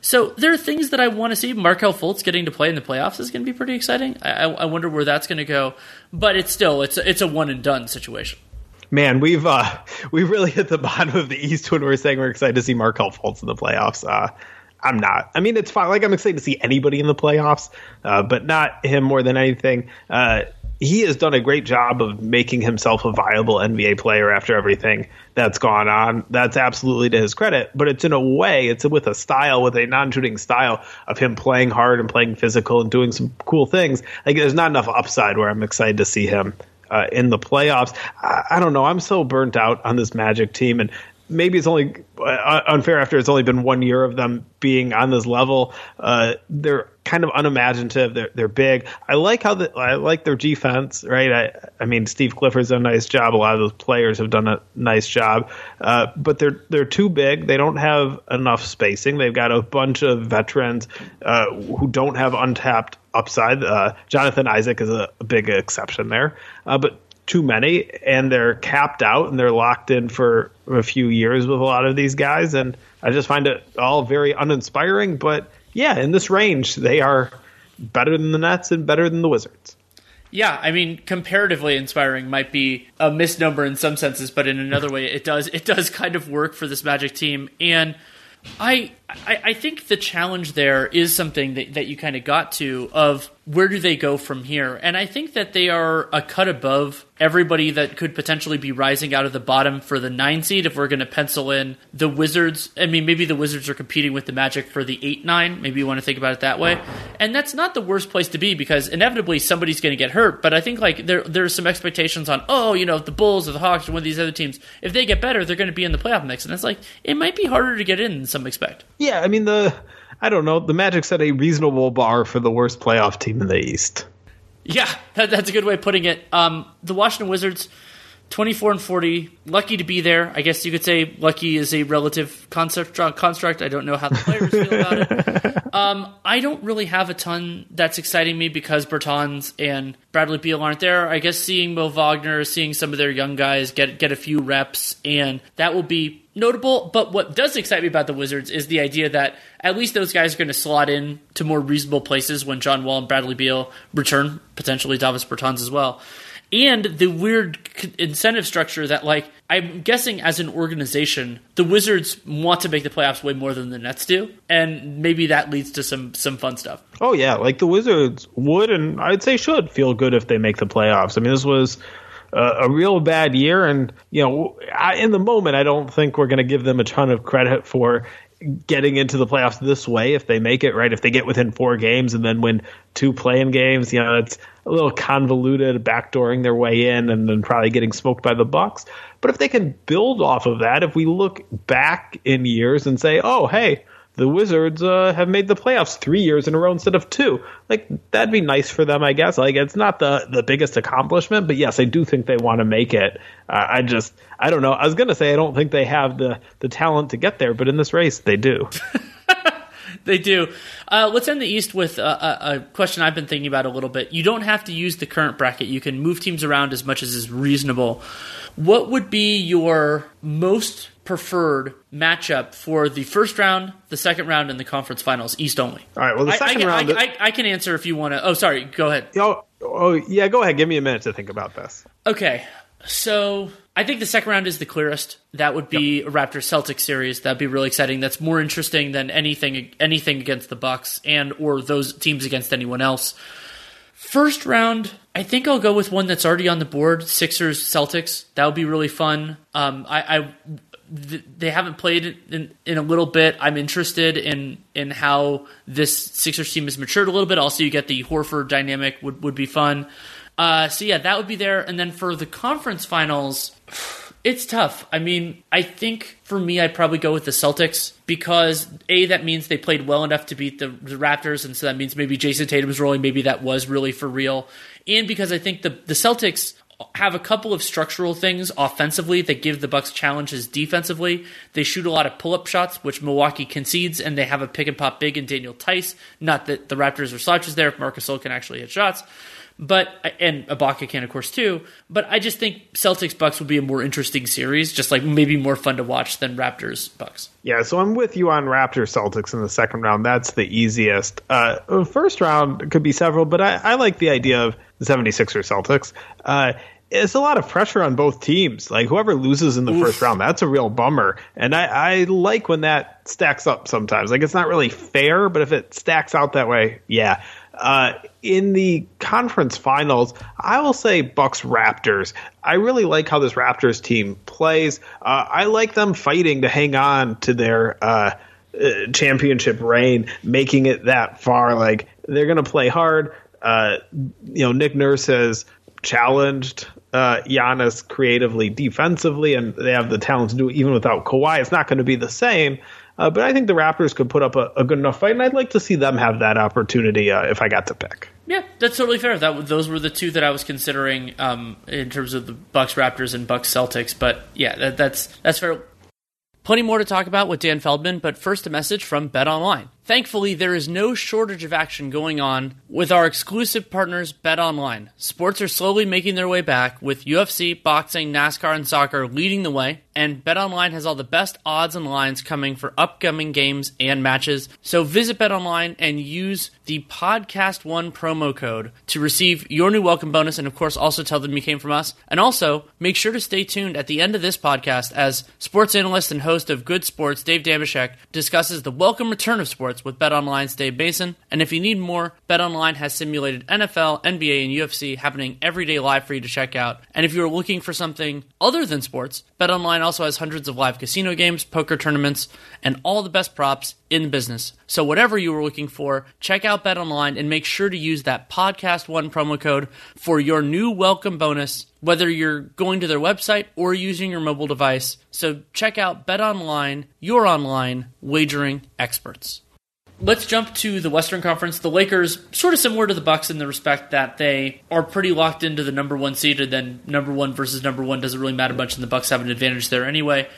So there are things that I want to see. Markelle Fultz getting to play in the playoffs is going to be pretty exciting. I, I wonder where that's going to go, but it's still it's it's a one and done situation. Man, we've uh, we really hit the bottom of the East when we're saying we're excited to see Markelle Fultz in the playoffs. Uh, I'm not. I mean, it's fine. Like I'm excited to see anybody in the playoffs, uh, but not him more than anything. Uh, he has done a great job of making himself a viable NBA player after everything that's gone on. That's absolutely to his credit, but it's in a way, it's with a style, with a non-shooting style of him playing hard and playing physical and doing some cool things. Like there's not enough upside where I'm excited to see him uh, in the playoffs. I, I, don't know. I'm so burnt out on this Magic team, and maybe it's only uh, unfair after it's only been one year of them being on this level. Uh, they're kind of unimaginative. They're they're big. I like how the, I like their defense. Right. I I mean Steve Clifford's done a nice job. A lot of those players have done a nice job. Uh, but they're they're too big. They don't have enough spacing. They've got a bunch of veterans uh, who don't have untapped upside. Uh, Jonathan Isaac is a, a big exception there. Uh, but too many, and they're capped out and they're locked in for a few years with a lot of these guys. And I just find it all very uninspiring. But yeah, in this range, they are better than the Nets and better than the Wizards. Yeah, I mean, comparatively inspiring might be a misnomer in some senses, but in another way, it does it does kind of work for this Magic team. And I I, I think the challenge there is something that, that you kind of got to of where do they go from here? And I think that they are a cut above everybody that could potentially be rising out of the bottom for the nine seed if we're going to pencil in the Wizards. I mean, maybe the Wizards are competing with the Magic for the eight nine. Maybe you want to think about it that way. And that's not the worst place to be because inevitably somebody's going to get hurt. But I think like there there's some expectations on oh you know the Bulls or the Hawks or one of these other teams if they get better they're going to be in the playoff mix. And it's like it might be harder to get in than some expect. Yeah, I mean the I don't know. The Magic set a reasonable bar for the worst playoff team in the East. Yeah, that, that's a good way of putting it. Um, the Washington Wizards, 24 and 40. Lucky to be there. I guess you could say lucky is a relative concept, construct. I don't know how the players feel about it. Um, I don't really have a ton that's exciting me because Bertans and Bradley Beal aren't there. I guess seeing Mo Wagner, seeing some of their young guys get get a few reps, and that will be notable. But what does excite me about the Wizards is the idea that at least those guys are going to slot in to more reasonable places when John Wall and Bradley Beal return, potentially Davis Bertans as well. And the weird incentive structure that like i'm guessing as an organization the wizards want to make the playoffs way more than the nets do and maybe that leads to some some fun stuff. Oh yeah. Like the wizards would and i'd say should feel good if they make the playoffs. I mean this was a real bad year. And you know I, in the moment i don't think we're going to give them a ton of credit for getting into the playoffs this way if they make it right? If they get within four games and then win two playing games you know it's a little convoluted backdooring their way in and then probably getting smoked by the bucks. But if they can build off of that if we look back in years and say oh hey the Wizards uh, have made the playoffs three years in a row instead of two. Like that'd be nice for them, I guess. Like it's not the the biggest accomplishment, but yes, I do think they want to make it. Uh, I just I don't know. I was gonna say I don't think they have the the talent to get there, but in this race they do. they do. Uh, let's end the East with a, a, question I've been thinking about a little bit. You don't have to use the current bracket. You can move teams around as much as is reasonable. What would be your most preferred matchup for the first round, the second round, and the conference finals, East only? All right. Well, the second I, I, round. I, I, can answer if you want to. Oh, sorry. Go ahead. Oh, oh, yeah. Go ahead. Give me a minute to think about this. Okay. So I think the second round is the clearest. That would be yep. a Raptors Celtics series. That'd be really exciting. That's more interesting than anything anything against the Bucks and or those teams against anyone else. First round, I think I'll go with one that's already on the board: Sixers Celtics. That would be really fun. Um, I, I th- they haven't played in, in a little bit. I'm interested in in how this Sixers team has matured a little bit. Also, you get the Horford dynamic would would be fun. Uh, so yeah, that would be there. And then for the conference finals, it's tough. I mean, I think for me, I'd probably go with the Celtics because a that means they played well enough to beat the, the Raptors, and so that means maybe Jayson Tatum's rolling. Maybe that was really for real, and because I think the the Celtics have a couple of structural things offensively that give the Bucks challenges defensively. They shoot a lot of pull-up shots, which Milwaukee concedes, and they have a pick and pop big in Daniel Theis. Not that the Raptors are slouches there if Marc Gasol can actually hit shots. But and Ibaka can of course too. But I just think Celtics Bucks would be a more interesting series, just like maybe more fun to watch than Raptors Bucks. Yeah, so I'm with you on Raptors Celtics in the second round. That's the easiest. Uh, first round could be several, but I, I like the idea of the 76ers Celtics. Uh, it's a lot of pressure on both teams. Like whoever loses in the Oof. first round, that's a real bummer. And I, I like when that stacks up sometimes. Like it's not really fair, but if it stacks out that way, yeah. Uh, in the conference finals, I will say Bucks Raptors. I really like how this Raptors team plays. Uh, I like them fighting to hang on to their uh, uh championship reign, making it that far. Like they're going to play hard. Uh, you know, Nick Nurse has challenged uh, Giannis creatively, defensively, and they have the talent to do it even without Kawhi. It's not going to be the same. Uh, but I think the Raptors could put up a, a, good enough fight, and I'd like to see them have that opportunity uh, if I got to pick. Yeah, that's totally fair. That those were the two that I was considering um, in terms of the Bucks Raptors and Bucks Celtics. But yeah, that, that's that's fair. Plenty more to talk about with Dan Feldman, but first a message from Bet Online. Thankfully, there is no shortage of action going on with our exclusive partners, Bet Online. Sports are slowly making their way back, with UFC, boxing, NASCAR, and soccer leading the way, and Bet Online has all the best odds and lines coming for upcoming games and matches. So visit Bet Online and use the Podcast One promo code to receive your new welcome bonus, and of course, also tell them you came from us. And also, make sure to stay tuned at the end of this podcast as sports analyst and host of Good Sports, Dave Dameshek, discusses the welcome return of sports with BetOnline's Dave Mason. And if you need more, BetOnline has simulated NFL, NBA, and UFC happening every day live for you to check out. And if you're looking for something other than sports, BetOnline also has hundreds of live casino games, poker tournaments, and all the best props in business. So whatever you were looking for, check out BetOnline and make sure to use that podcast one promo code for your new welcome bonus whether you're going to their website or using your mobile device. So check out BetOnline, your online wagering experts. Let's jump to the Western Conference. The Lakers, sort of similar to the Bucks in the respect that they are pretty locked into the number one seed, and then number one versus number one doesn't really matter much, and the Bucks have an advantage there anyway.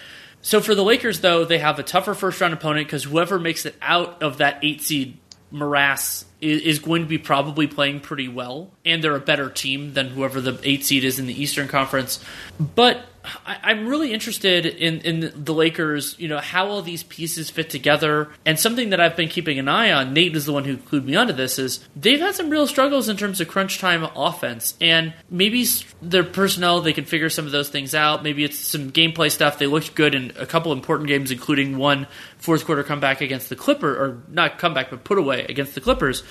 So for the Lakers, though, they have a tougher first round opponent because whoever makes it out of that eight seed morass is, is going to be probably playing pretty well, and they're a better team than whoever the eight seed is in the Eastern Conference. But I, am really interested in, in the Lakers, you know, how all these pieces fit together. And something that I've been keeping an eye on, Nate is the one who clued me onto this, is they've had some real struggles in terms of crunch time offense. And maybe their personnel, they can figure some of those things out. Maybe it's some gameplay stuff. They looked good in a couple important games, including one fourth quarter comeback against the Clipper, or not comeback, but put away against the Clippers.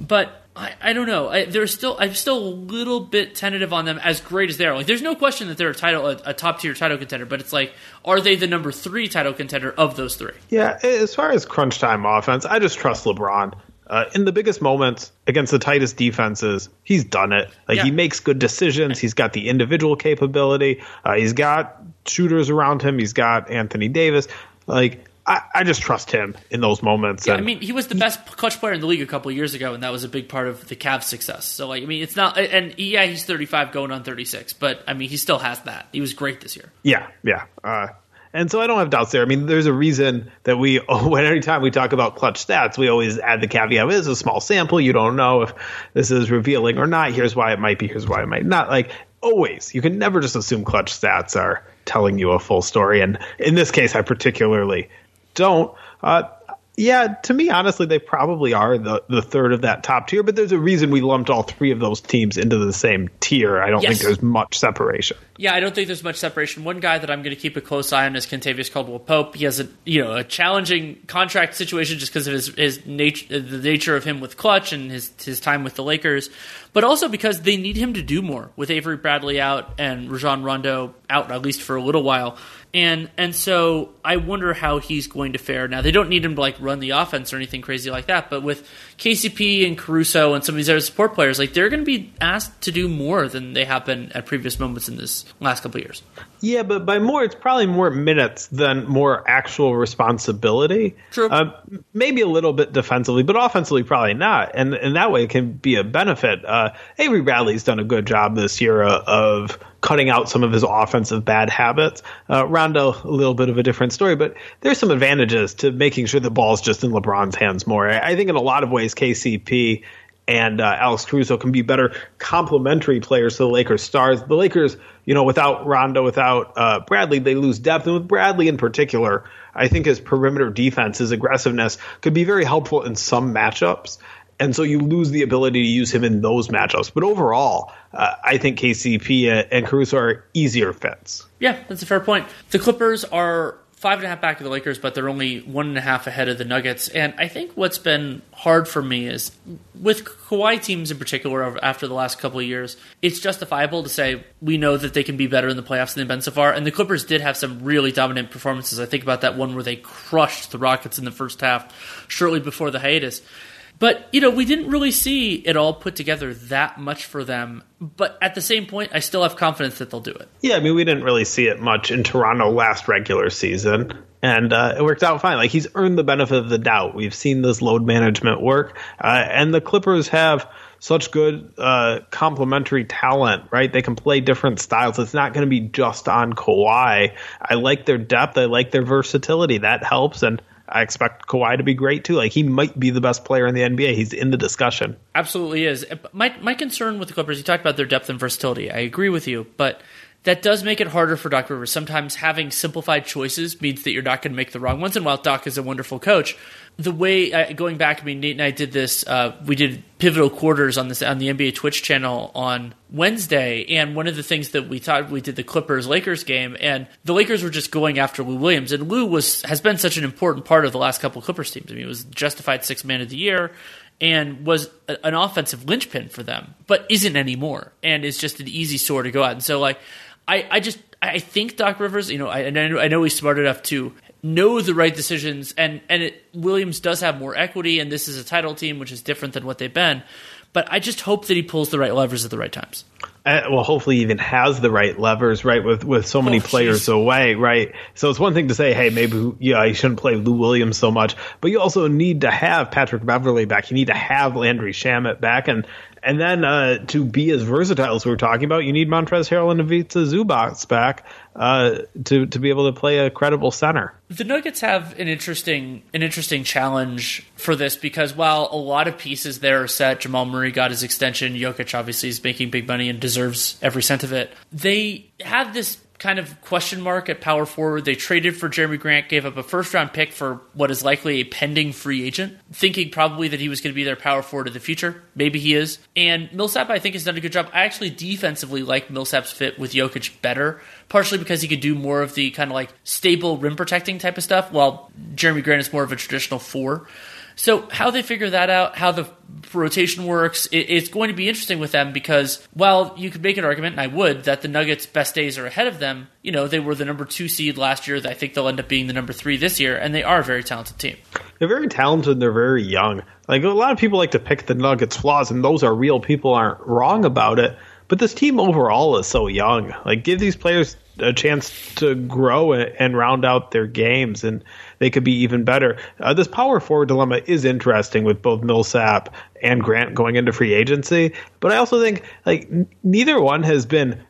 But I, I don't know. I, there's still I'm still a little bit tentative on them. As great as they are, like there's no question that they're a title a, a top tier title contender. But it's like, are they the number three title contender of those three? Yeah, as far as crunch time offense, I just trust LeBron. Uh, in the biggest moments against the tightest defenses, he's done it. Like yeah. he makes good decisions. He's got the individual capability. Uh, he's got shooters around him. He's got Anthony Davis. Like I, I, just trust him in those moments. Yeah, I mean, he was the best clutch player in the league a couple years ago, and that was a big part of the Cavs' success. So, like, I mean, it's not, and yeah, he's 35 going on 36, but I mean, he still has that. He was great this year. Yeah, yeah. Uh, and so I don't have doubts there. I mean, there's a reason that we, when every time we talk about clutch stats, we always add the caveat: it is a small sample. You don't know if this is revealing or not. Here's why it might be. Here's why it might not. Like always, you can never just assume clutch stats are telling you a full story. And in this case, I particularly don't. Uh, yeah, to me, honestly, they probably are the, the third of that top tier, but there's a reason we lumped all three of those teams into the same tier. I don't yes. think there's much separation. Yeah, I don't think there's much separation. One guy that I'm going to keep a close eye on is Kentavious Caldwell Pope. He has a you know a challenging contract situation just because of his his nature, the nature of him with Klutch and his his time with the Lakers, but also because they need him to do more with Avery Bradley out and Rajon Rondo out at least for a little while and and so I wonder how he's going to fare. Now they don't need him to like run the offense or anything crazy like that, but with KCP and Caruso and some of these other support players, like they're going to be asked to do more than they have been at previous moments in this last couple years. Yeah, but by more, it's probably more minutes than more actual responsibility. True. Uh, maybe a little bit defensively, but offensively, probably not. And in that way, it can be a benefit. Uh, Avery Bradley's done a good job this year uh, of cutting out some of his offensive bad habits. Uh, Rondo, a little bit of a different story, but there's some advantages to making sure the ball's just in LeBron's hands more. I think in a lot of ways, KCP and uh, Alex Caruso can be better complementary players to the Lakers stars. The Lakers, you know, without Rondo, without uh, Bradley, they lose depth. And with Bradley in particular, I think his perimeter defense, his aggressiveness could be very helpful in some matchups. And so you lose the ability to use him in those matchups. But overall, uh, I think KCP and Caruso are easier fits. Yeah, that's a fair point. The Clippers are five and a half back of the Lakers, but they're only one and a half ahead of the Nuggets. And I think what's been hard for me is with Kawhi teams in particular after the last couple of years, it's justifiable to say we know that they can be better in the playoffs than they've been so far. And the Clippers did have some really dominant performances. I think about that one where they crushed the Rockets in the first half shortly before the hiatus. But, you know, we didn't really see it all put together that much for them. But at the same point, I still have confidence that they'll do it. Yeah, I mean, we didn't really see it much in Toronto last regular season. And uh, it worked out fine. Like, he's earned the benefit of the doubt. We've seen this load management work. Uh, and the Clippers have such good uh, complementary talent, right? They can play different styles. It's not going to be just on Kawhi. I like their depth. I like their versatility. That helps. And I expect Kawhi to be great too. Like he might be the best player in the NBA. He's in the discussion. Absolutely is. Uh, my my concern with the Clippers, you talked about their depth and versatility. I agree with you, but that does make it harder for Doc Rivers. Sometimes having simplified choices means that you're not going to make the wrong ones. And while Doc is a wonderful coach, the way uh, going back, I mean, Nate and I did this. Uh, we did pivotal quarters on this on the NBA Twitch channel on Wednesday, and one of the things that we thought we did the Clippers Lakers game, and the Lakers were just going after Lou Williams, and Lou was has been such an important part of the last couple Clippers teams. I mean, it was justified six man of the year and was a, an offensive linchpin for them, but isn't anymore, and is just an easy sore to go at. And so, like, I, I just I think Doc Rivers, you know, I, I know he's smart enough to know the right decisions, and and it, Williams does have more equity, and this is a title team, which is different than what they've been. But I just hope that he pulls the right levers at the right times. Uh, well, hopefully, he even has the right levers, right? With with so many Oh, players geez. away, right? So it's one thing to say, hey, maybe yeah, you shouldn't play Lou Williams so much, but you also need to have Patrick Beverley back. You need to have Landry Shamet back, and and then uh, to be as versatile as we were talking about, you need Montrezl Harrell and Ivica Zubac back uh, to to be able to play a credible center. The Nuggets have an interesting an interesting challenge for this because while a lot of pieces there are set, Jamal Murray got his extension, Jokic obviously is making big money and deserves every cent of it. They have this kind of question mark at power forward. They traded for Jerami Grant, gave up a first round pick for what is likely a pending free agent, thinking probably that he was going to be their power forward of the future. Maybe he is. And Millsap, I think, has done a good job. I actually defensively like Millsap's fit with Jokic better, partially because he could do more of the kind of like stable rim protecting type of stuff, while Jerami Grant is more of a traditional four. So how they figure that out, how the rotation works, it, it's going to be interesting with them because while you could make an argument, and I would, that the Nuggets' best days are ahead of them. You know, they were the number two seed last year. I think they'll end up being the number three this year, and they are a very talented team. They're very talented. They're very young. Like a lot of people like to pick the Nuggets' flaws, and those are real. People aren't wrong about it. But this team overall is so young. Like give these players a chance to grow and, and round out their games, and they could be even better. Uh, this power forward dilemma is interesting with both Millsap and Grant going into free agency. But I also think like n- neither one has been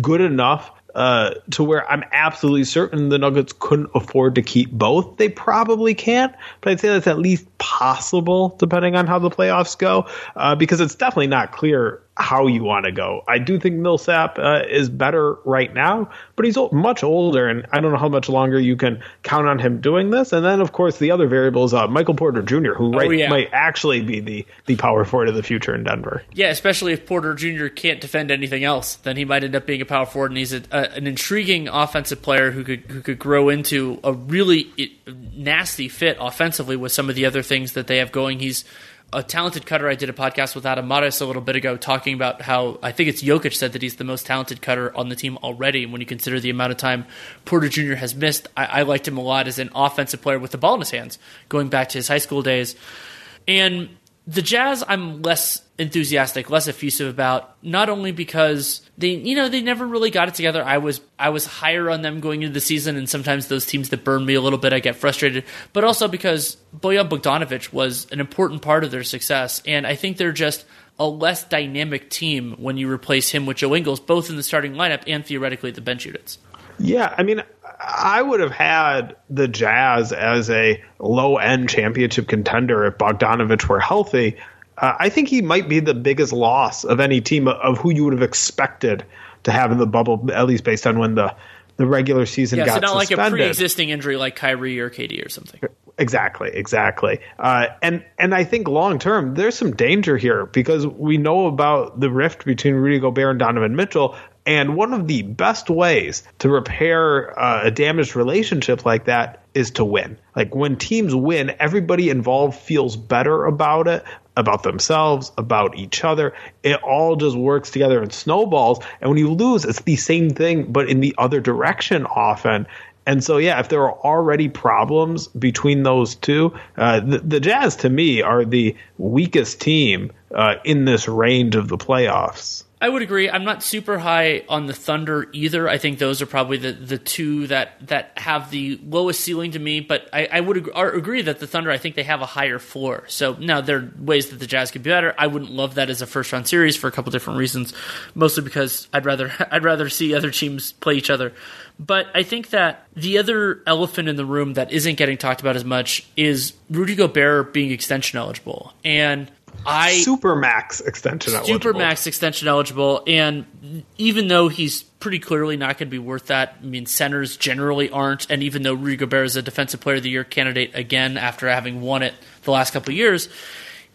good enough uh, to where I'm absolutely certain the Nuggets couldn't afford to keep both. They probably can't, but I'd say that's at least possible depending on how the playoffs go, uh, because it's definitely not clear how you want to go. I do think Millsap uh, is better right now, but he's o- much older, and I don't know how much longer you can count on him doing this. And then, of course, the other variable is uh, Michael Porter Jr., who right, yeah. might actually be the the power forward of the future in Denver. Yeah, especially if Porter Jr. can't defend anything else, then he might end up being a power forward, and he's a, a, an intriguing offensive player who could who could grow into a really nasty fit offensively with some of the other things that they have going. He's a talented cutter. I did a podcast with Adam a little bit ago talking about how I think it's Jokic said that he's the most talented cutter on the team already. When you consider the amount of time Porter Jr. has missed, I, I liked him a lot as an offensive player with the ball in his hands, going back to his high school days. And the Jazz, I'm less enthusiastic, less effusive about. Not only because they, you know, they never really got it together. I was, I was higher on them going into the season, and sometimes those teams that burn me a little bit, I get frustrated. But also because Bojan Bogdanovic was an important part of their success, and I think they're just a less dynamic team when you replace him with Joe Ingles, both in the starting lineup and theoretically at the bench units. Yeah, I mean, I would have had the Jazz as a low end championship contender if Bogdanovic were healthy. Uh, I think he might be the biggest loss of any team of who you would have expected to have in the bubble, at least based on when the, the regular season Yeah, got so not suspended. like a pre-existing injury like Kyrie or KD or something. Exactly, exactly. Uh, and and I think long term there's some danger here because we know about the rift between Rudy Gobert and Donovan Mitchell. And one of the best ways to repair uh, a damaged relationship like that is to win. Like when teams win, everybody involved feels better about it, about themselves, about each other. It all just works together and snowballs. And when you lose, it's the same thing, but in the other direction often. And so, yeah, if there are already problems between those two, uh, the, the Jazz to me are the weakest team uh, in this range of the playoffs. I would agree. I'm not super high on the Thunder either. I think those are probably the, the two that, that have the lowest ceiling to me. But I, I would ag- agree that the Thunder, I think they have a higher floor. So now there are ways that the Jazz could be better. I wouldn't love that as a first round series for a couple different reasons. Mostly because I'd rather I'd rather see other teams play each other. But I think that the other elephant in the room that isn't getting talked about as much is Rudy Gobert being extension eligible. And I Super max extension. eligible. Supermax extension eligible, and even though he's pretty clearly not going to be worth that, I mean, centers generally aren't. And even though Rudy Gobert is a Defensive Player of the Year candidate again after having won it the last couple of years,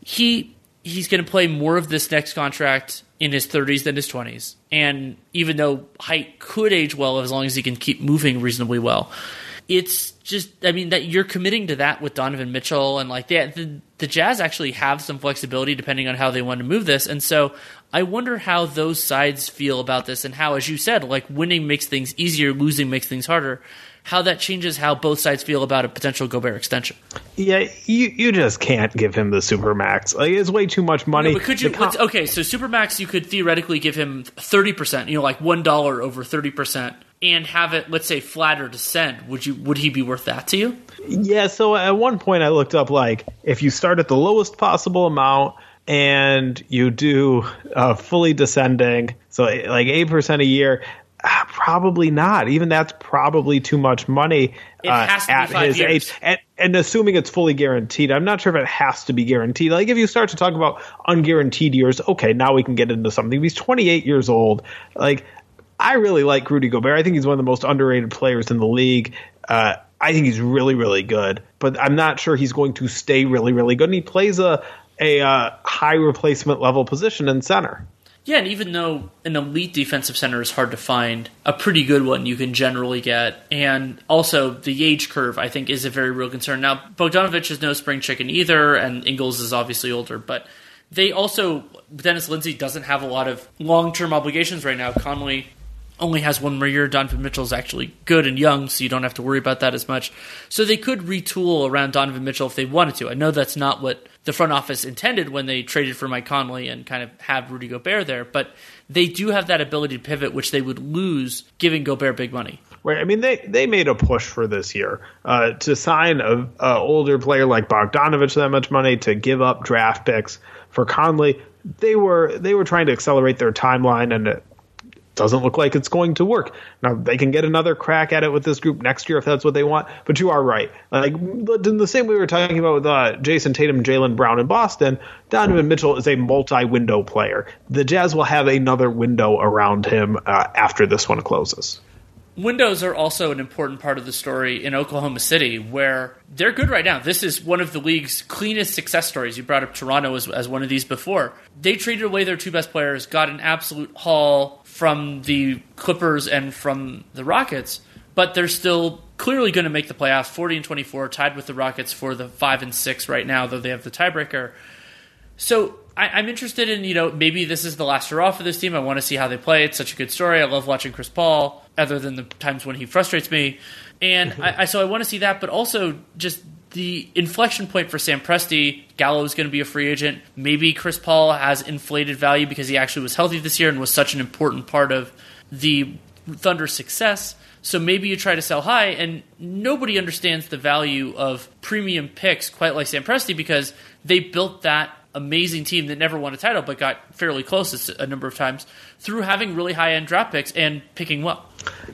he he's going to play more of this next contract in his 30s than his 20s. And even though height could age well as long as he can keep moving reasonably well, it's just I mean that you're committing to that with Donovan Mitchell and like that the, the Jazz actually have some flexibility depending on how they want to move this and so I wonder how those sides feel about this and how as you said like winning makes things easier losing makes things harder how that changes how both sides feel about a potential Gobert extension. Yeah, you you just can't give him the supermax. Like it's way too much money. No, but could you? Com- okay, so supermax, you could theoretically give him thirty percent. You know, like one dollar over thirty percent, and have it, let's say, flat or descend. Would you? Would he be worth that to you? Yeah. So at one point, I looked up like if you start at the lowest possible amount and you do uh, fully descending, so like eight percent a year. Uh, probably not. Even that's probably too much money uh, at his years. age. And, and, assuming it's fully guaranteed, I'm not sure if it has to be guaranteed. Like if you start to talk about unguaranteed years, okay, now we can get into something. He's 28 years old. Like I really like Rudy Gobert. I think he's one of the most underrated players in the league. Uh, I think he's really, really good, but I'm not sure he's going to stay really, really good. And he plays a a uh, high replacement level position in center. Yeah, and even though an elite defensive center is hard to find, a pretty good one you can generally get. And also, the age curve, I think, is a very real concern. Now, Bogdanovic is no spring chicken either, and Ingles is obviously older, but they also, Dennis Lindsey doesn't have a lot of long term obligations right now. Conley only has one more year. Donovan Mitchell is actually good and young, so you don't have to worry about that as much. So they could retool around Donovan Mitchell if they wanted to. I know that's not what the front office intended when they traded for Mike Conley and kind of have Rudy Gobert there, but they do have that ability to pivot, which they would lose giving Gobert big money. Right. I mean, they, they made a push for this year uh, to sign a, a older player like Bogdanovic that much money to give up draft picks for Conley. They were they were trying to accelerate their timeline, and doesn't look like it's going to work. Now they can get another crack at it with this group next year if that's what they want. But you are right. Like in the same way we were talking about with uh, Jayson Tatum, Jaylen Brown in Boston, Donovan Mitchell is a multi-window player. The Jazz will have another window around him uh, after this one closes. Windows are also an important part of the story in Oklahoma City, where they're good right now. This is one of the league's cleanest success stories. You brought up Toronto as, as one of these before. They traded away their two best players, got an absolute haul from the Clippers and from the Rockets, but they're still clearly going to make the playoffs. Forty and twenty-four, tied with the Rockets for the five and six right now, though they have the tiebreaker. So I, am interested in you know maybe this is the last hurrah for this team. I want to see how they play. It's such a good story. I love watching Chris Paul other than the times when he frustrates me. And I, I, so I want to see that, but also just the inflection point for Sam Presti. Gallo is going to be a free agent. Maybe Chris Paul has inflated value because he actually was healthy this year and was such an important part of the Thunder's success. So maybe you try to sell high, and nobody understands the value of premium picks quite like Sam Presti because they built that amazing team that never won a title but got fairly close a number of times through having really high end draft picks and picking well.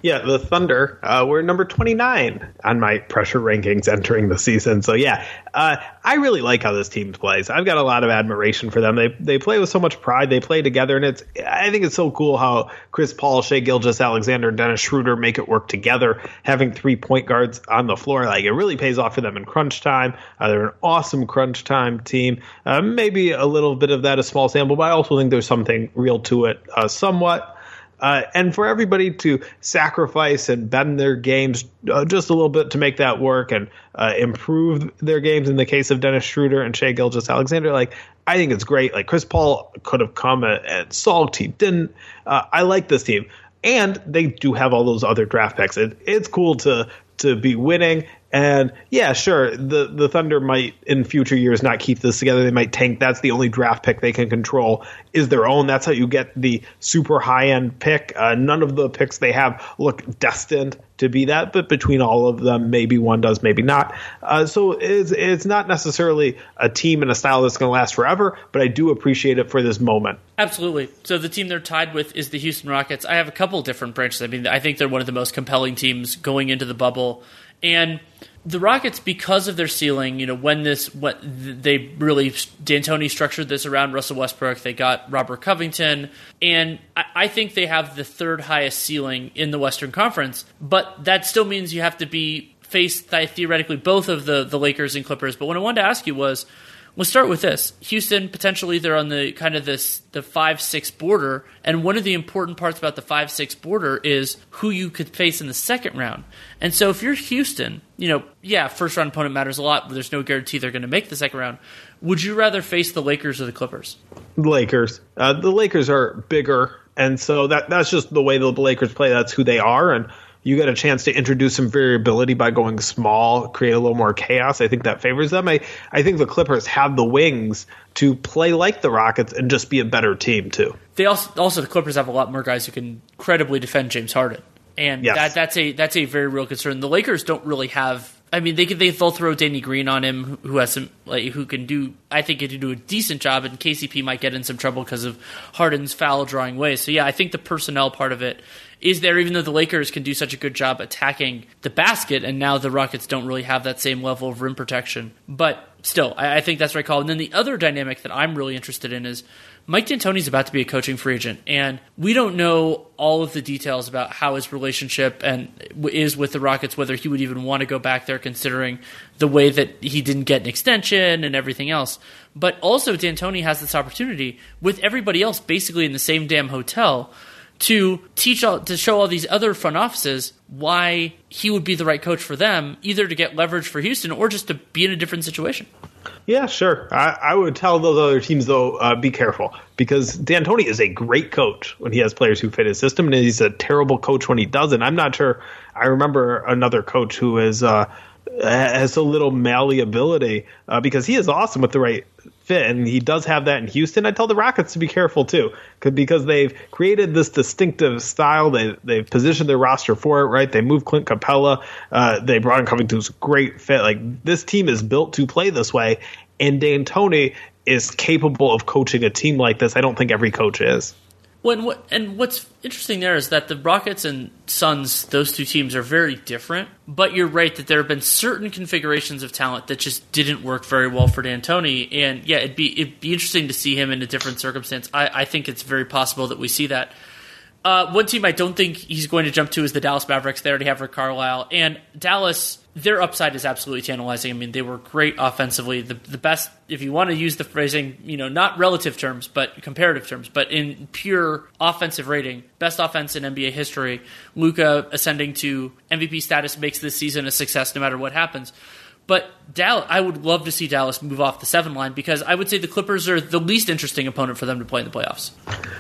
Yeah, the Thunder uh, were number 29 on my pressure rankings entering the season. So yeah, uh, I really like how this team plays. I've got a lot of admiration for them. They they play with so much pride. They play together, and it's I think it's so cool how Chris Paul, Shai Gilgeous-Alexander, and Dennis Schroeder make it work together. Having three point guards on the floor, like it really pays off for them in crunch time. Uh, they're an awesome crunch time team. Uh, maybe a little bit of that a small sample, but I also think there's something real to it, uh, somewhat. Uh, and for everybody to sacrifice and bend their games uh, just a little bit to make that work and uh, improve their games in the case of Dennis Schroeder and Shai Gilgeous-Alexander, like I think it's great. Like Chris Paul could have come at, at Salt, he didn't. Uh, I like this team, and they do have all those other draft picks. It, it's cool to to be winning and yeah, sure, the the Thunder might in future years not keep this together. They might tank. That's the only draft pick they can control is their own. That's how you get the super high end pick. Uh, none of the picks they have look destined to be that, but between all of them, maybe one does, maybe not. Uh, so it's it's not necessarily a team and a style that's going to last forever, but I do appreciate it for this moment. Absolutely. So the team they're tied with is the Houston Rockets. I have a couple different branches. I mean, I think they're one of the most compelling teams going into the bubble. And the Rockets, because of their ceiling, you know, when this, what they really, D'Antoni structured this around Russell Westbrook. They got Robert Covington, and I, I think they have the third highest ceiling in the Western Conference. But that still means you have to be face theoretically both of the the Lakers and Clippers. But what I wanted to ask you was Let's start with this. Houston potentially they're on the kind of this the five six border, and one of the important parts about the five six border is who you could face in the second round. And so if you're Houston, you know, yeah, first round opponent matters a lot, but there's no guarantee they're going to make the second round. Would you rather face the Lakers or the Clippers? Lakers. Uh, the Lakers are bigger, and so that that's just the way the Lakers play. That's who they are, and you get a chance to introduce some variability by going small, create a little more chaos. I think that favors them. I, I think the Clippers have the wings to play like the Rockets and just be a better team too. They also also the Clippers have a lot more guys who can credibly defend James Harden, and Yes. that that's a that's a very real concern. The Lakers don't really have. I mean, they could they they'll throw Danny Green on him, who- has some like who can do. I think can do a decent job, and KCP might get in some trouble because of Harden's foul drawing ways. So yeah, I think the personnel part of it is there, even though the Lakers can do such a good job attacking the basket, and now the Rockets don't really have that same level of rim protection. But still, I, I think that's right call. And then the other dynamic that I'm really interested in is Mike D'Antoni's about to be a coaching free agent, and we don't know all of the details about how his relationship and is with the Rockets, whether he would even want to go back there, considering the way that he didn't get an extension and everything else. But also, D'Antoni has this opportunity with everybody else basically in the same damn hotel to teach all, to show all these other front offices why he would be the right coach for them, either to get leverage for Houston or just to be in a different situation. Yeah, sure. I, I would tell those other teams though, uh, be careful because D'Antoni is a great coach when he has players who fit his system, and he's a terrible coach when he doesn't. I'm not sure. I remember another coach who is uh, has a little malleability uh, because he is awesome with the right fit, and he does have that in Houston. I tell the Rockets to be careful too, because they've created this distinctive style. They they've positioned their roster for it right. They moved Clint Capela. Uh, they brought in Covington's great fit. Like this team is built to play this way, and D'Antoni is capable of coaching a team like this. I don't think every coach is. When and what's interesting there is that the Rockets and Suns, those two teams are very different. But you're right that there have been certain configurations of talent that just didn't work very well for D'Antoni. And yeah, it'd be it'd be interesting to see him in a different circumstance. I, I think it's very possible that we see that. Uh, one team I don't think he's going to jump to is the Dallas Mavericks. They already have Rick Carlisle, and Dallas. Their upside is absolutely tantalizing. I mean, they were great offensively. The the best, if you want to use the phrasing, you know, not relative terms, but comparative terms, but in pure offensive rating, best offense in NBA history. Luka ascending to MVP status makes this season a success no matter what happens. But Dallas, I would love to see Dallas move off the seven line because I would say the Clippers are the least interesting opponent for them to play in the playoffs.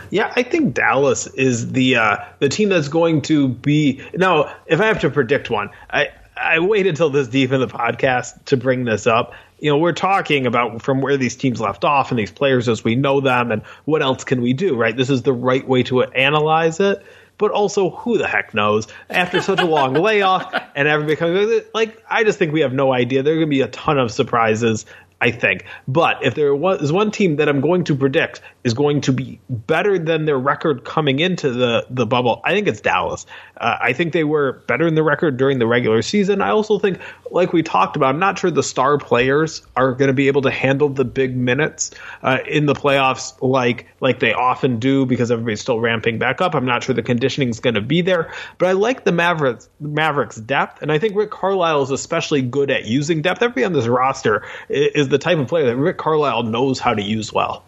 Yeah, I think Dallas is the uh, the team that's going to be now. If I have to predict one, I I wait until this deep in the podcast to bring this up. You know, we're talking about from where these teams left off and these players as we know them, and what else can we do? Right, this is the right way to analyze it. But also, who the heck knows? After such a long layoff, and everybody coming like, I just think we have no idea. There are going to be a ton of surprises. I think. But if there was one team that I'm going to predict is going to be better than their record coming into the, the bubble, I think it's Dallas. Uh, I think they were better in the record during the regular season. I also think, like we talked about, I'm not sure the star players are going to be able to handle the big minutes uh, in the playoffs like like they often do because everybody's still ramping back up. I'm not sure the conditioning is going to be there, but I like the Mavericks Mavericks depth, and I think Rick Carlisle is especially good at using depth. Everybody on this roster is the type of player that Rick Carlisle knows how to use well.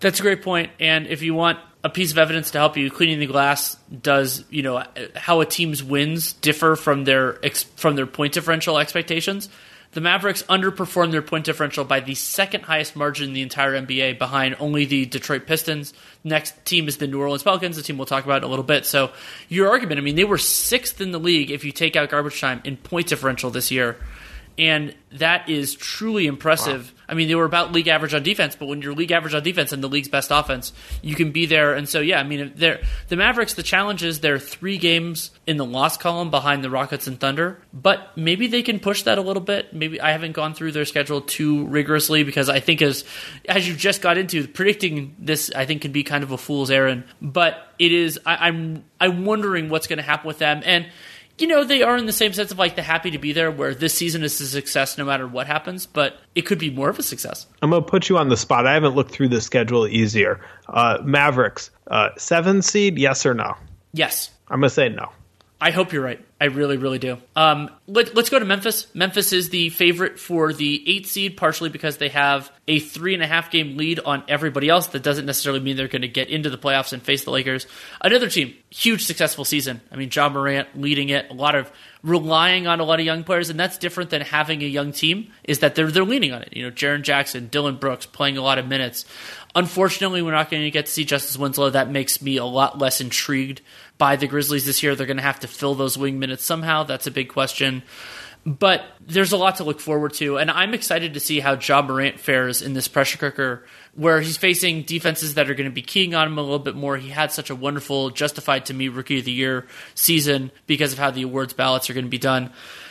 That's a great point. And if you want a piece of evidence to help you, cleaning the glass does you know how a team's wins differ from their ex- from their point differential expectations. The Mavericks underperformed their point differential by the second highest margin in the entire NBA, behind only the Detroit Pistons. Next team is the New Orleans Pelicans, the team we'll talk about in a little bit. So, your argument, I mean, they were sixth in the league if you take out garbage time in point differential this year. And that is truly impressive. I mean, they were about league average on defense, but when you're league average on defense and the league's best offense, you can be there. And so, yeah, I mean, they're, the Mavericks, the challenge is they're three games in the loss column behind the Rockets and Thunder, but maybe they can push that a little bit. Maybe I haven't gone through their schedule too rigorously because I think as as you just got into predicting this, I think can be kind of a fool's errand. But it is. I, I'm I'm wondering what's going to happen with them and you know, they are in the same sense of like the happy to be there, where this season is a success no matter what happens, but it could be more of a success. I'm going to put you on the spot. I haven't looked through the schedule easier. Uh, Mavericks, uh, seven seed, yes or no? Yes, I'm going to say no. I hope you're right. I really, really do. Um, let, us go to Memphis. Memphis is the favorite for the eight seed, partially because they have a three and a half game lead on everybody else. That doesn't necessarily mean they're going to get into the playoffs and face the Lakers. Another team, huge successful season. I mean, Ja Morant leading it, a lot of relying on a lot of young players, and that's different than having a young team. Is that they're they're leaning on it. You know, Jaren Jackson, Dillon Brooks playing a lot of minutes. Unfortunately, we're not going to get to see Justice Winslow. That makes me a lot less intrigued by the Grizzlies this year. They're going to have to fill those wing minutes somehow. That's a big question. But there's a lot to look forward to, and I'm excited to see how Ja Morant fares in this pressure cooker, where he's facing defenses that are going to be keying on him a little bit more. He had such a wonderful, justified to me Rookie of the Year season because of how the awards ballots are going to be done.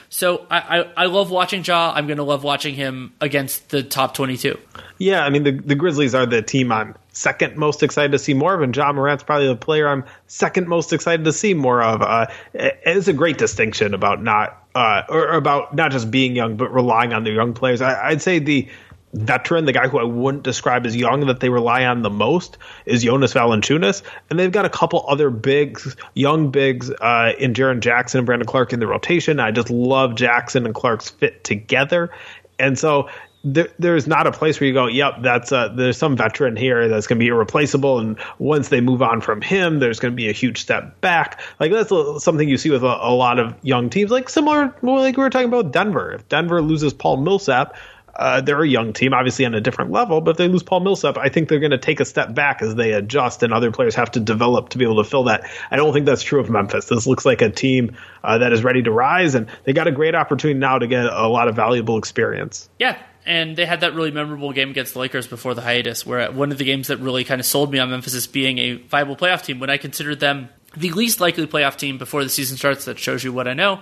So I, I, I love watching Ja. I'm going to love watching him against the top 22. Yeah, I mean the the Grizzlies are the team I'm second most excited to see more of, and Ja Morant's probably the player I'm second most excited to see more of. Uh, it's a great distinction about not uh, or about not just being young, but relying on the young players. I, I'd say the veteran, the guy who I wouldn't describe as young that they rely on the most is Jonas Valanciunas, and they've got a couple other bigs, young bigs uh, in Jaren Jackson and Brandon Clarke in the rotation. I just love Jackson and Clarke's fit together, and so there, there's not a place where you go, yep, that's a, there's some veteran here that's going to be irreplaceable, and once they move on from him, there's going to be a huge step back. Like that's a, something you see with a, a, lot of young teams, like similar, like we were talking about Denver. If Denver loses Paul Millsap, uh, they're a young team, obviously on a different level, but if they lose Paul Millsap, I think they're going to take a step back as they adjust, and other players have to develop to be able to fill that. I don't think that's true of Memphis. This looks like a team uh, that is ready to rise, and they got a great opportunity now to get a lot of valuable experience. Yeah, and they had that really memorable game against the Lakers before the hiatus, where one of the games that really kind of sold me on Memphis being a viable playoff team when I considered them the least likely playoff team before the season starts. That shows you what I know.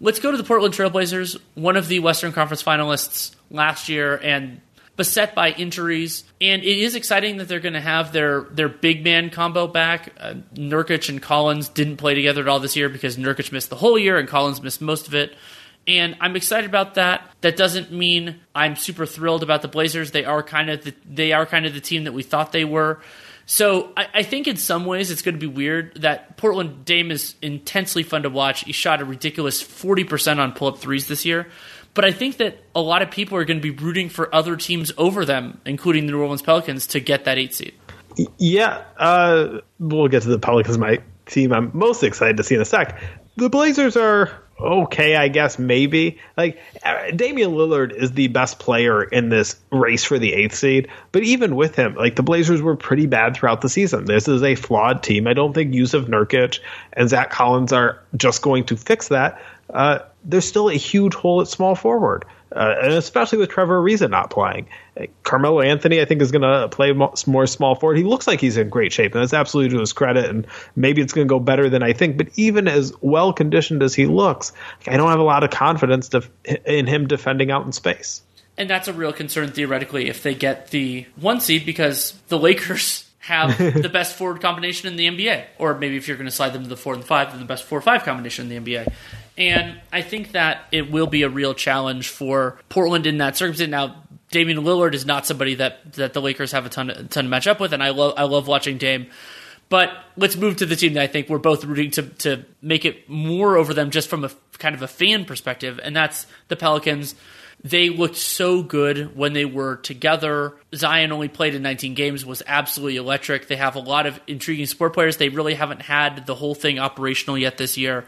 Let's go to the Portland Trailblazers, one of the Western Conference finalists last year, and beset by injuries. And it is exciting that they're going to have their their big man combo back. Uh, Nurkic and Collins didn't play together at all this year because Nurkic missed the whole year and Collins missed most of it. And I'm excited about that. That doesn't mean I'm super thrilled about the Blazers. They are kind of the, they are kind of the team that we thought they were. So I, I, think in some ways it's going to be weird that Portland Dame is intensely fun to watch. He shot a ridiculous 40% on pull up threes this year. But I think that a lot of people are going to be rooting for other teams over them, including the New Orleans Pelicans, to get that eight seed. Yeah, uh, we'll get to the Pelicans, my team I'm most excited to see in a sec. The Blazers are okay, I guess maybe. Like uh, Damian Lillard is the best player in this race for the eighth seed, but even with him, like the Blazers were pretty bad throughout the season. This is a flawed team. I don't think Jusuf Nurkic and Zach Collins are just going to fix that. Uh, there's still a huge hole at small forward uh, and especially with Trevor Ariza not playing. Carmelo Anthony, I think, is going to play more small forward. He looks like he's in great shape, and that's absolutely to his credit. And maybe it's going to go better than I think. But even as well conditioned as he looks, I don't have a lot of confidence to, in him defending out in space. And that's a real concern theoretically if they get the one seed because the Lakers have the best forward combination in the NBA. Or maybe if you're going to slide them to the four and five, then the best four or five combination in the NBA. And I think that it will be a real challenge for Portland in that circumstance. Now, Damian Lillard is not somebody that, that the Lakers have a ton, ton to match up with, and I love I love watching Dame. But let's move to the team that I think we're both rooting to to make it more over them just from a kind of a fan perspective, and that's the Pelicans. They looked so good when they were together. Zion only played in 19 games, was absolutely electric. They have a lot of intriguing sport players. They really haven't had the whole thing operational yet this year.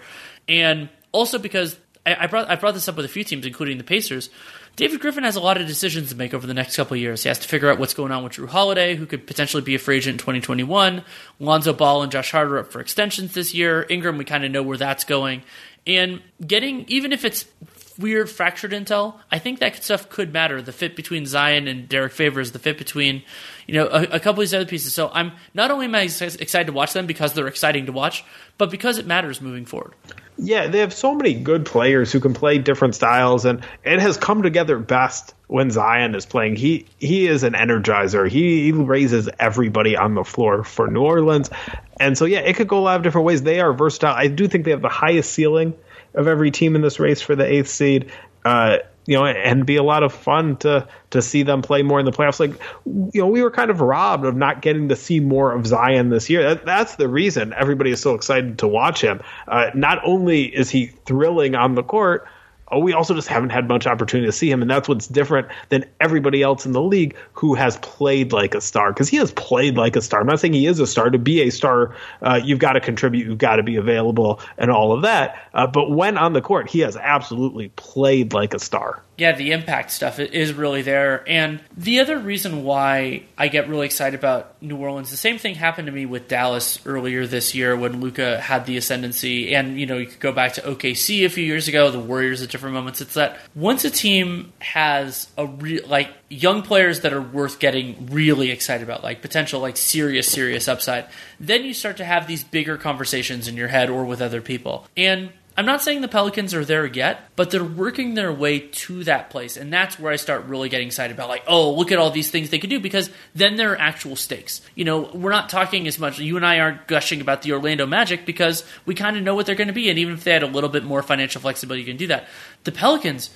And also because I, brought I brought this up with a few teams, including the Pacers. David Griffin has a lot of decisions to make over the next couple years. He has to figure out what's going on with Jrue Holiday, who could potentially be a free agent in 2021. Lonzo Ball and Josh Hart are up for extensions this year. Ingram, we kind of know where that's going. And getting, even if it's weird fractured intel, I think that stuff could matter. The fit between Zion and Derrick Favors, the fit between, you know, a, a couple of these other pieces. So I'm not only am I excited to watch them because they're exciting to watch, but because it matters moving forward. Yeah, they have so many good players who can play different styles, and it has come together best when Zion is playing. He he is an energizer. He, he raises everybody on the floor for New Orleans, and so yeah, it could go a lot of different ways. They are versatile. I do think they have the highest ceiling of every team in this race for the eighth seed. Uh, you know, and be a lot of fun to to see them play more in the playoffs. Like, you know, we were kind of robbed of not getting to see more of Zion this year. That, that's the reason everybody is so excited to watch him. Uh, not only is he thrilling on the court, oh, we also just haven't had much opportunity to see him, and that's what's different than everybody else in the league who has played like a star. Because he has played like a star. I'm not saying he is a star. To be a star, uh, you've got to contribute, you've got to be available, and all of that. Uh, but when on the court, he has absolutely played like a star yeah, the impact stuff is really there. And the other reason why I get really excited about New Orleans, the same thing happened to me with Dallas earlier this year when Luka had the ascendancy. And, you know, you could go back to OKC a few years ago, the Warriors at different moments. It's that once a team has a real, like, young players that are worth getting really excited about, like potential, like serious, serious upside, then you start to have these bigger conversations in your head or with other people. And I'm not saying the Pelicans are there yet, but they're working their way to that place. And that's where I start really getting excited about, like, oh, look at all these things they could do because then there are actual stakes. You know, we're not talking as much, you and I aren't gushing about the Orlando Magic because we kind of know what they're going to be. And even if they had a little bit more financial flexibility, you can do that. The Pelicans,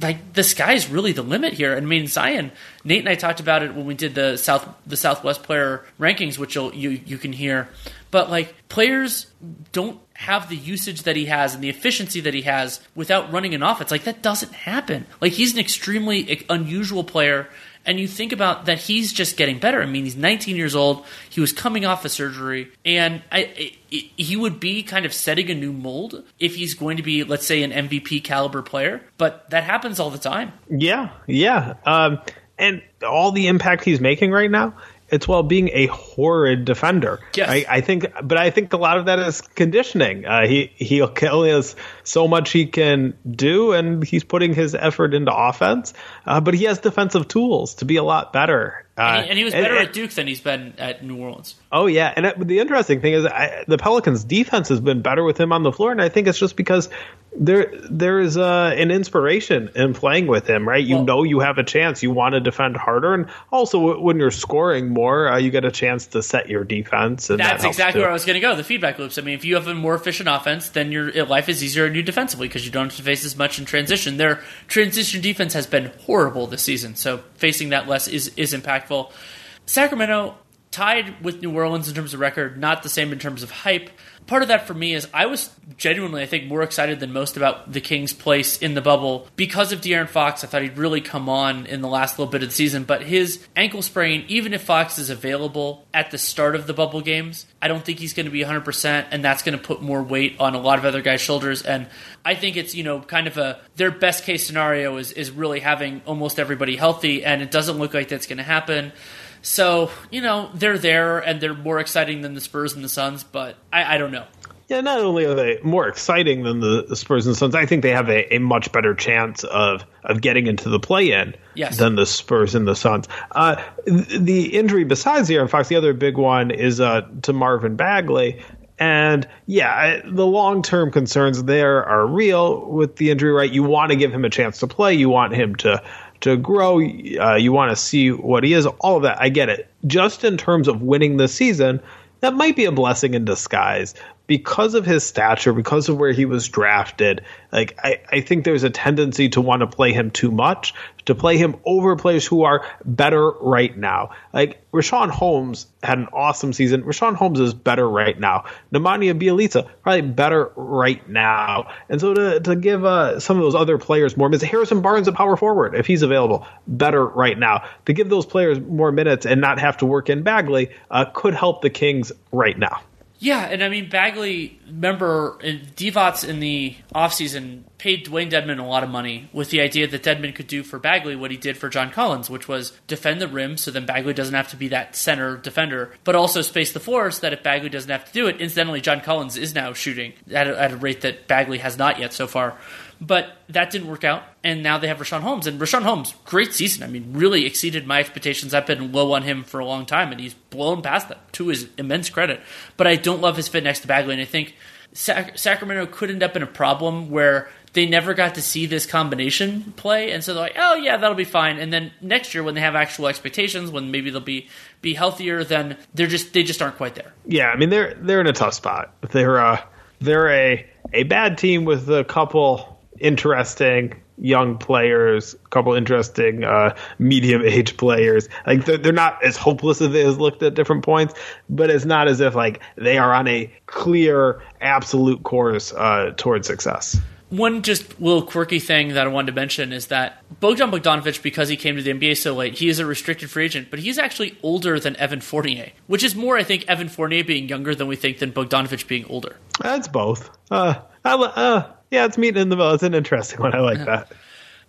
like, the sky's really the limit here. I mean, Zion, Nate and I talked about it when we did the South, the Southwest player rankings, which you you can hear. But, like, players don't have the usage that he has and the efficiency that he has without running an offense. Like that doesn't happen. Like he's an extremely unusual player. And you think about that he's just getting better. I mean, he's 19 years old. He was coming off a surgery, and I, it, he would be kind of setting a new mold if he's going to be, let's say, an MVP caliber player. But that happens all the time. Yeah, yeah. Um, and all the impact he's making right now it's while being a horrid defender. Yes. I, I, think, but I think a lot of that is conditioning. Uh, he he has so much he can do, and he's putting his effort into offense. Uh, but he has defensive tools to be a lot better. Uh, and, he, and, he, was better and, at Duke than he's been at New Orleans. Oh yeah, and it, the interesting thing is I, the Pelicans' defense has been better with him on the floor, and I think it's just because there there is uh, an inspiration in playing with him, right? You well, know you have a chance. You want to defend harder, and also when you're scoring more, uh, you get a chance to set your defense. And that's that exactly too. where I was going to go. The feedback loops. I mean, if you have a more efficient offense, then your life is easier on you defensively because you don't have to face as much in transition. Their transition defense has been horrible this season, so facing that less is is impactful. Sacramento tied with New Orleans in terms of record, not the same in terms of hype. Part of that for me is I was genuinely, I think, more excited than most about the Kings' place in the bubble because of De'Aaron Fox. I thought he'd really come on in the last little bit of the season, but his ankle sprain, even if Fox is available at the start of the bubble games, I don't think he's going to be 100%, and that's going to put more weight on a lot of other guys' shoulders. And I think it's, you know, kind of a their best case scenario is, is really having almost everybody healthy, and it doesn't look like that's going to happen. So, you know, they're there and they're more exciting than the Spurs and the Suns, but I, I don't know. Yeah, not only are they more exciting than the Spurs and Suns, I think they have a, a much better chance of of getting into the play-in yes. than the Spurs and the Suns. Uh, the injury besides De'Aaron Fox, the other big one is uh, to Marvin Bagley. And yeah, the long term concerns there are real with the injury, right? You want to give him a chance to play. You want him to to grow. Uh, you want to see what he is. All of that, I get it. Just in terms of winning the season, that might be a blessing in disguise because of his stature, because of where he was drafted, like I, I think there's a tendency to want to play him too much, to play him over players who are better right now. Like Richaun Holmes had an awesome season. Richaun Holmes is better right now. Nemanja Bjelica probably better right now. And so to, to give uh, some of those other players more minutes, Harrison Barnes a power forward, if he's available, better right now. To give those players more minutes and not have to work in Bagley uh, could help the Kings right now. Yeah, and I mean Bagley. Remember, Divac in the offseason paid Dewayne Dedmon a lot of money with the idea that Dedmon could do for Bagley what he did for John Collins, which was defend the rim, so then Bagley doesn't have to be that center defender, but also space the floor so that if Bagley doesn't have to do it, incidentally, John Collins is now shooting at a, at a rate that Bagley has not yet so far. But that didn't work out, and now they have Richaun Holmes. And Richaun Holmes, great season. I mean, really exceeded my expectations. I've been low on him for a long time, and he's blown past them to his immense credit. But I don't love his fit next to Bagley, and I think Sac- Sacramento could end up in a problem where they never got to see this combination play, and so they're like, "Oh yeah, that'll be fine." And then next year, when they have actual expectations, when maybe they'll be be healthier, then they're just they just aren't quite there. Yeah, I mean they're they're in a tough spot. They're uh, they're a a bad team with a couple interesting young players, a couple interesting uh, medium age players. Like they're, they're not as hopeless as they has looked at different points, but it's not as if like they are on a clear, absolute course uh, towards success. One just little quirky thing that I wanted to mention is that Bogdan Bogdanovic, because he came to the NBA so late, he is a restricted free agent, but he's actually older than Evan Fournier, which is more, I think, Evan Fournier being younger than we think than Bogdanovic being older. That's both. Uh, I, uh, yeah, it's meeting in the middle. It's an interesting one. I like that.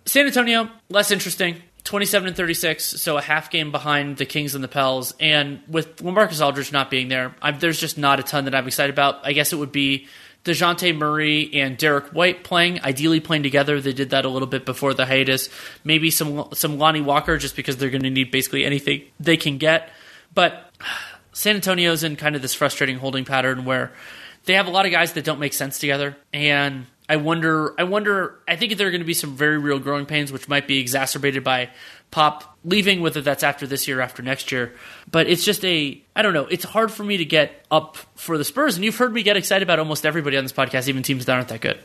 San Antonio, less interesting. 27 and 36, so a half game behind the Kings and the Pels. And with Lamarcus Aldridge not being there, I'm, there's just not a ton that I'm excited about. I guess it would be DeJounte Murray and Derrick White playing, ideally playing together. They did that a little bit before the hiatus. Maybe some some Lonnie Walker, just because they're going to need basically anything they can get. But San Antonio's in kind of this frustrating holding pattern where they have a lot of guys that don't make sense together, and I wonder. I wonder. I think there are going to be some very real growing pains, which might be exacerbated by Pop leaving, whether that's after this year or after next year. But it's just a, I don't know, it's hard for me to get up for the Spurs. And you've heard me get excited about almost everybody on this podcast, even teams that aren't that good.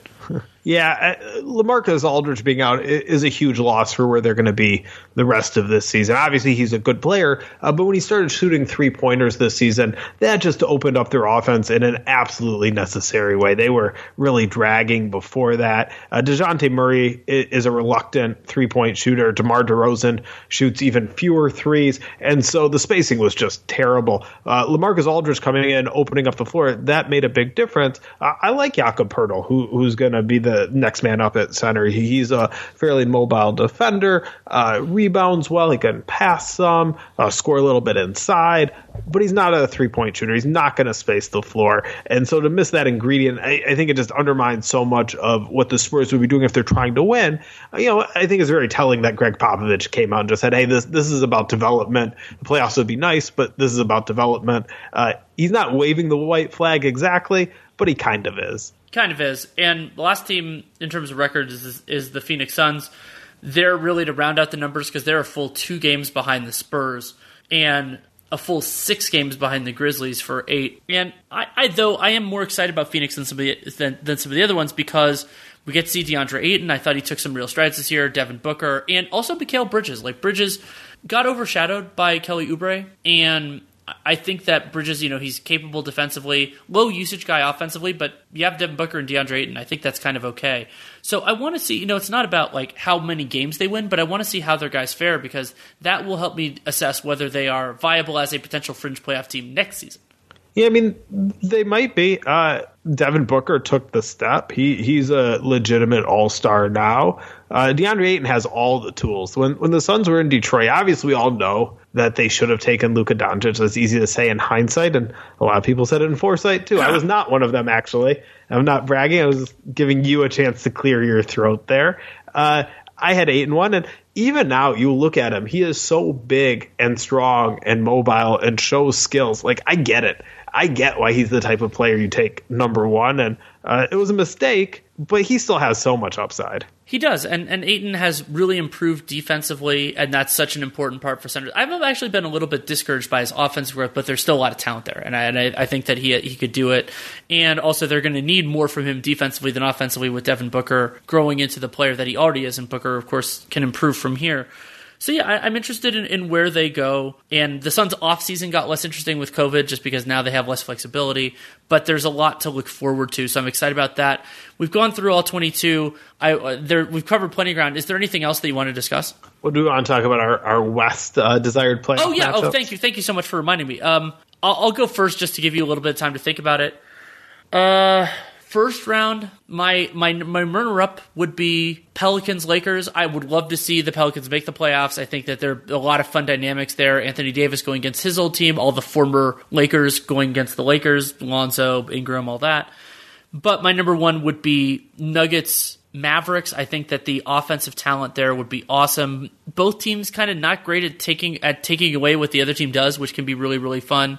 Yeah, uh, Lamarcus Aldridge being out is a huge loss for where they're going to be the rest of this season. Obviously, he's a good player, uh, but when he started shooting three pointers this season, that just opened up their offense in an absolutely necessary way. They were really dragging before that. Uh, Dejounte Murray is a reluctant three point shooter. DeMar DeRozan shoots even fewer threes, and so the spacing was just terrible. Uh, Lamarcus Aldridge coming in, opening up the floor, that made a big difference. Uh, I like Jakob Poeltl, who, who's going to be the next man up at center. He's a fairly mobile defender, uh, rebounds well, he can pass some, uh, score a little bit inside, but he's not a three point shooter. He's not going to space the floor. And so to miss that ingredient, I, I, think it just undermines so much of what the Spurs would be doing if they're trying to win. Uh, you know, I think it's very telling that Gregg Popovich came out and just said, hey, this, this is about development. The playoffs would be nice, but this is about development. Uh, he's not waving the white flag exactly, but he kind of is. Kind of is. And the last team in terms of records is, is the Phoenix Suns. They're really to round out the numbers because they're a full two games behind the Spurs and a full six games behind the Grizzlies for eight. And I, I though I am more excited about Phoenix than some of the, than, than some of the other ones because we get to see DeAndre Ayton. I thought he took some real strides this year. Devin Booker and also Mikal Bridges. Like Bridges got overshadowed by Kelly Oubre, and I think that Bridges, you know, he's capable defensively, low usage guy offensively, but you have Devin Booker and DeAndre Ayton. I think that's kind of okay. So I want to see, you know, it's not about like how many games they win, but I want to see how their guys fare because that will help me assess whether they are viable as a potential fringe playoff team next season. Yeah, I mean, they might be. Uh, Devin Booker took the step. He he's a legitimate all star now. Uh, DeAndre Ayton has all the tools. When when the Suns were in Detroit, obviously we all know that they should have taken Luka Doncic. It's easy to say in hindsight, and a lot of people said it in foresight too. I was not one of them actually. I'm not bragging. I was giving you a chance to clear your throat there. Uh, I had eight and one, and even now you look at him, he is so big and strong and mobile and shows skills. Like I get it. I get why he's the type of player you take number one, and uh, it was a mistake, but he still has so much upside. He does, and and Ayton has really improved defensively, and that's such an important part for centers. I've actually been a little bit discouraged by his offensive growth, but there's still a lot of talent there, and I and I, I think that he he could do it. And also, they're going to need more from him defensively than offensively with Devin Booker growing into the player that he already is, and Booker, of course, can improve from here. So yeah, I, am interested in, in, where they go. And the Suns' off season got less interesting with COVID, just because now they have less flexibility. But there's a lot to look forward to, so I'm excited about that. We've gone through all 22. I uh, there we've covered plenty of ground. Is there anything else that you want to discuss? Well, do we want to talk about our our West uh, desired play? Oh yeah. Matchups? Oh, thank you, thank you so much for reminding me. Um, I'll, I'll go first just to give you a little bit of time to think about it. Uh first round, my my my runner up would be Pelicans Lakers. I would love to see the Pelicans make the playoffs. I think that there are a lot of fun dynamics there. Anthony Davis going against his old team, all the former Lakers going against the Lakers, Lonzo, Ingram, all that. But my number one would be Nuggets Mavericks. I think that the offensive talent there would be awesome. Both teams kind of not great at taking at taking away what the other team does, which can be really really fun.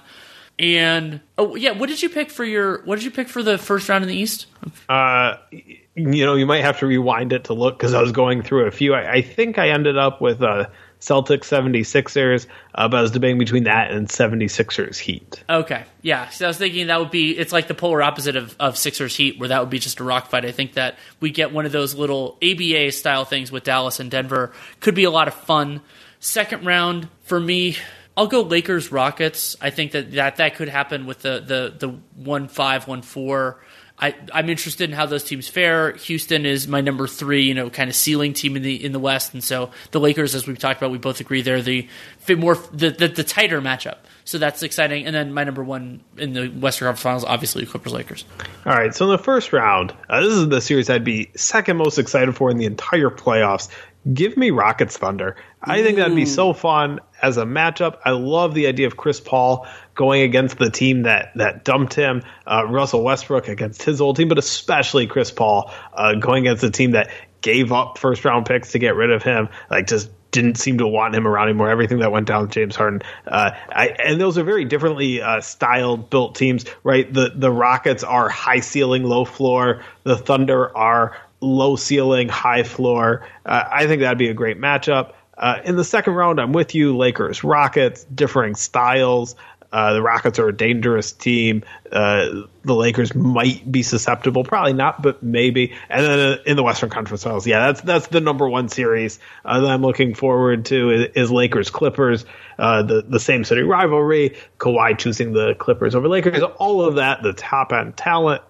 And oh yeah, what did you pick for your? What did you pick for the first round in the East? Uh, you know, you might have to rewind it to look because I was going through a few. I, I, think I ended up with uh, Celtics 76ers, uh, but I was debating between that and 76ers Heat. Okay, yeah. So I was thinking that would be it's like the polar opposite of, of Sixers Heat, where that would be just a rock fight. I think that we get one of those little ABA style things with Dallas and Denver. Could be a lot of fun. Second round for me, I'll go Lakers Rockets. I think that, that that could happen with the the the one five one four. I, I'm interested in how those teams fare. Houston is my number three, you know, kind of ceiling team in the in the West, and so the Lakers, as we've talked about, we both agree they're the more the, the, the tighter matchup. So that's exciting. And then my number one in the Western Conference Finals, obviously Clippers Lakers. All right, so in the first round, uh, this is the series I'd be second most excited for in the entire playoffs. Give me Rockets Thunder. I think that'd be so fun as a matchup. I love the idea of Chris Paul going against the team that that dumped him, uh, Russell Westbrook against his old team, but especially Chris Paul uh, going against a team that gave up first round picks to get rid of him. Like just didn't seem to want him around anymore. Everything that went down with James Harden, uh, I, and those are very differently uh, styled, built teams, right? The the Rockets are high ceiling, low floor. The Thunder are low ceiling, high floor. Uh, I think that'd be a great matchup. Uh, in the second round, I'm with you. Lakers, Rockets, differing styles. Uh, the Rockets are a dangerous team. Uh, the Lakers might be susceptible, probably not, but maybe. And then uh, in the Western Conference Finals, yeah, that's that's the number one series uh, that I'm looking forward to is, is Lakers Clippers, uh, the the same city rivalry. Kawhi choosing the Clippers over Lakers, all of that, the top end talent.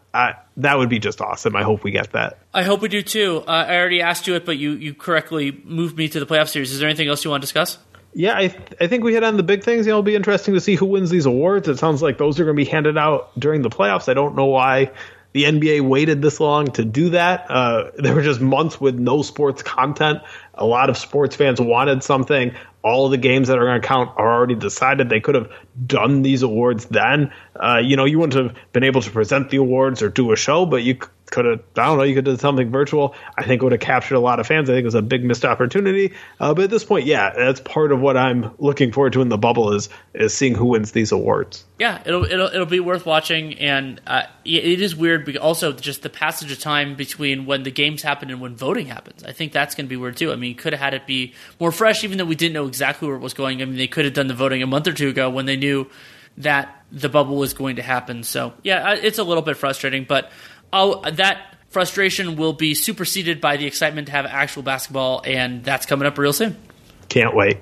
That would be just awesome. I hope we get that. I hope we do too. Uh, I already asked you it, but you you correctly moved me to the playoff series. Is there anything else you want to discuss? yeah, I th- I think we hit on the big things. You know, it'll be interesting to see who wins these awards. It sounds like those are going to be handed out during the playoffs. I don't know why the NBA waited this long to do that. Uh, there were just months with no sports content. A lot of sports fans wanted something. All of the games that are going to count are already decided. They could have done these awards then. Uh, you know, you wouldn't have been able to present the awards or do a show, but you could have, I don't know, you could have done something virtual. I think would have captured a lot of fans. I think it was a big missed opportunity. Uh, but at this point, yeah, that's part of what I'm looking forward to in the bubble is is seeing who wins these awards. Yeah, it'll it'll, it'll be worth watching, and uh, it is weird. Also, just the passage of time between when the games happen and when voting happens. I think that's going to be weird too. I mean, could have had it be more fresh, even though we didn't know exactly where it was going. I mean, they could have done the voting a month or two ago when they knew that the bubble was going to happen. So yeah, it's a little bit frustrating, but I'll, that frustration will be superseded by the excitement to have actual basketball, and that's coming up real soon. Can't wait.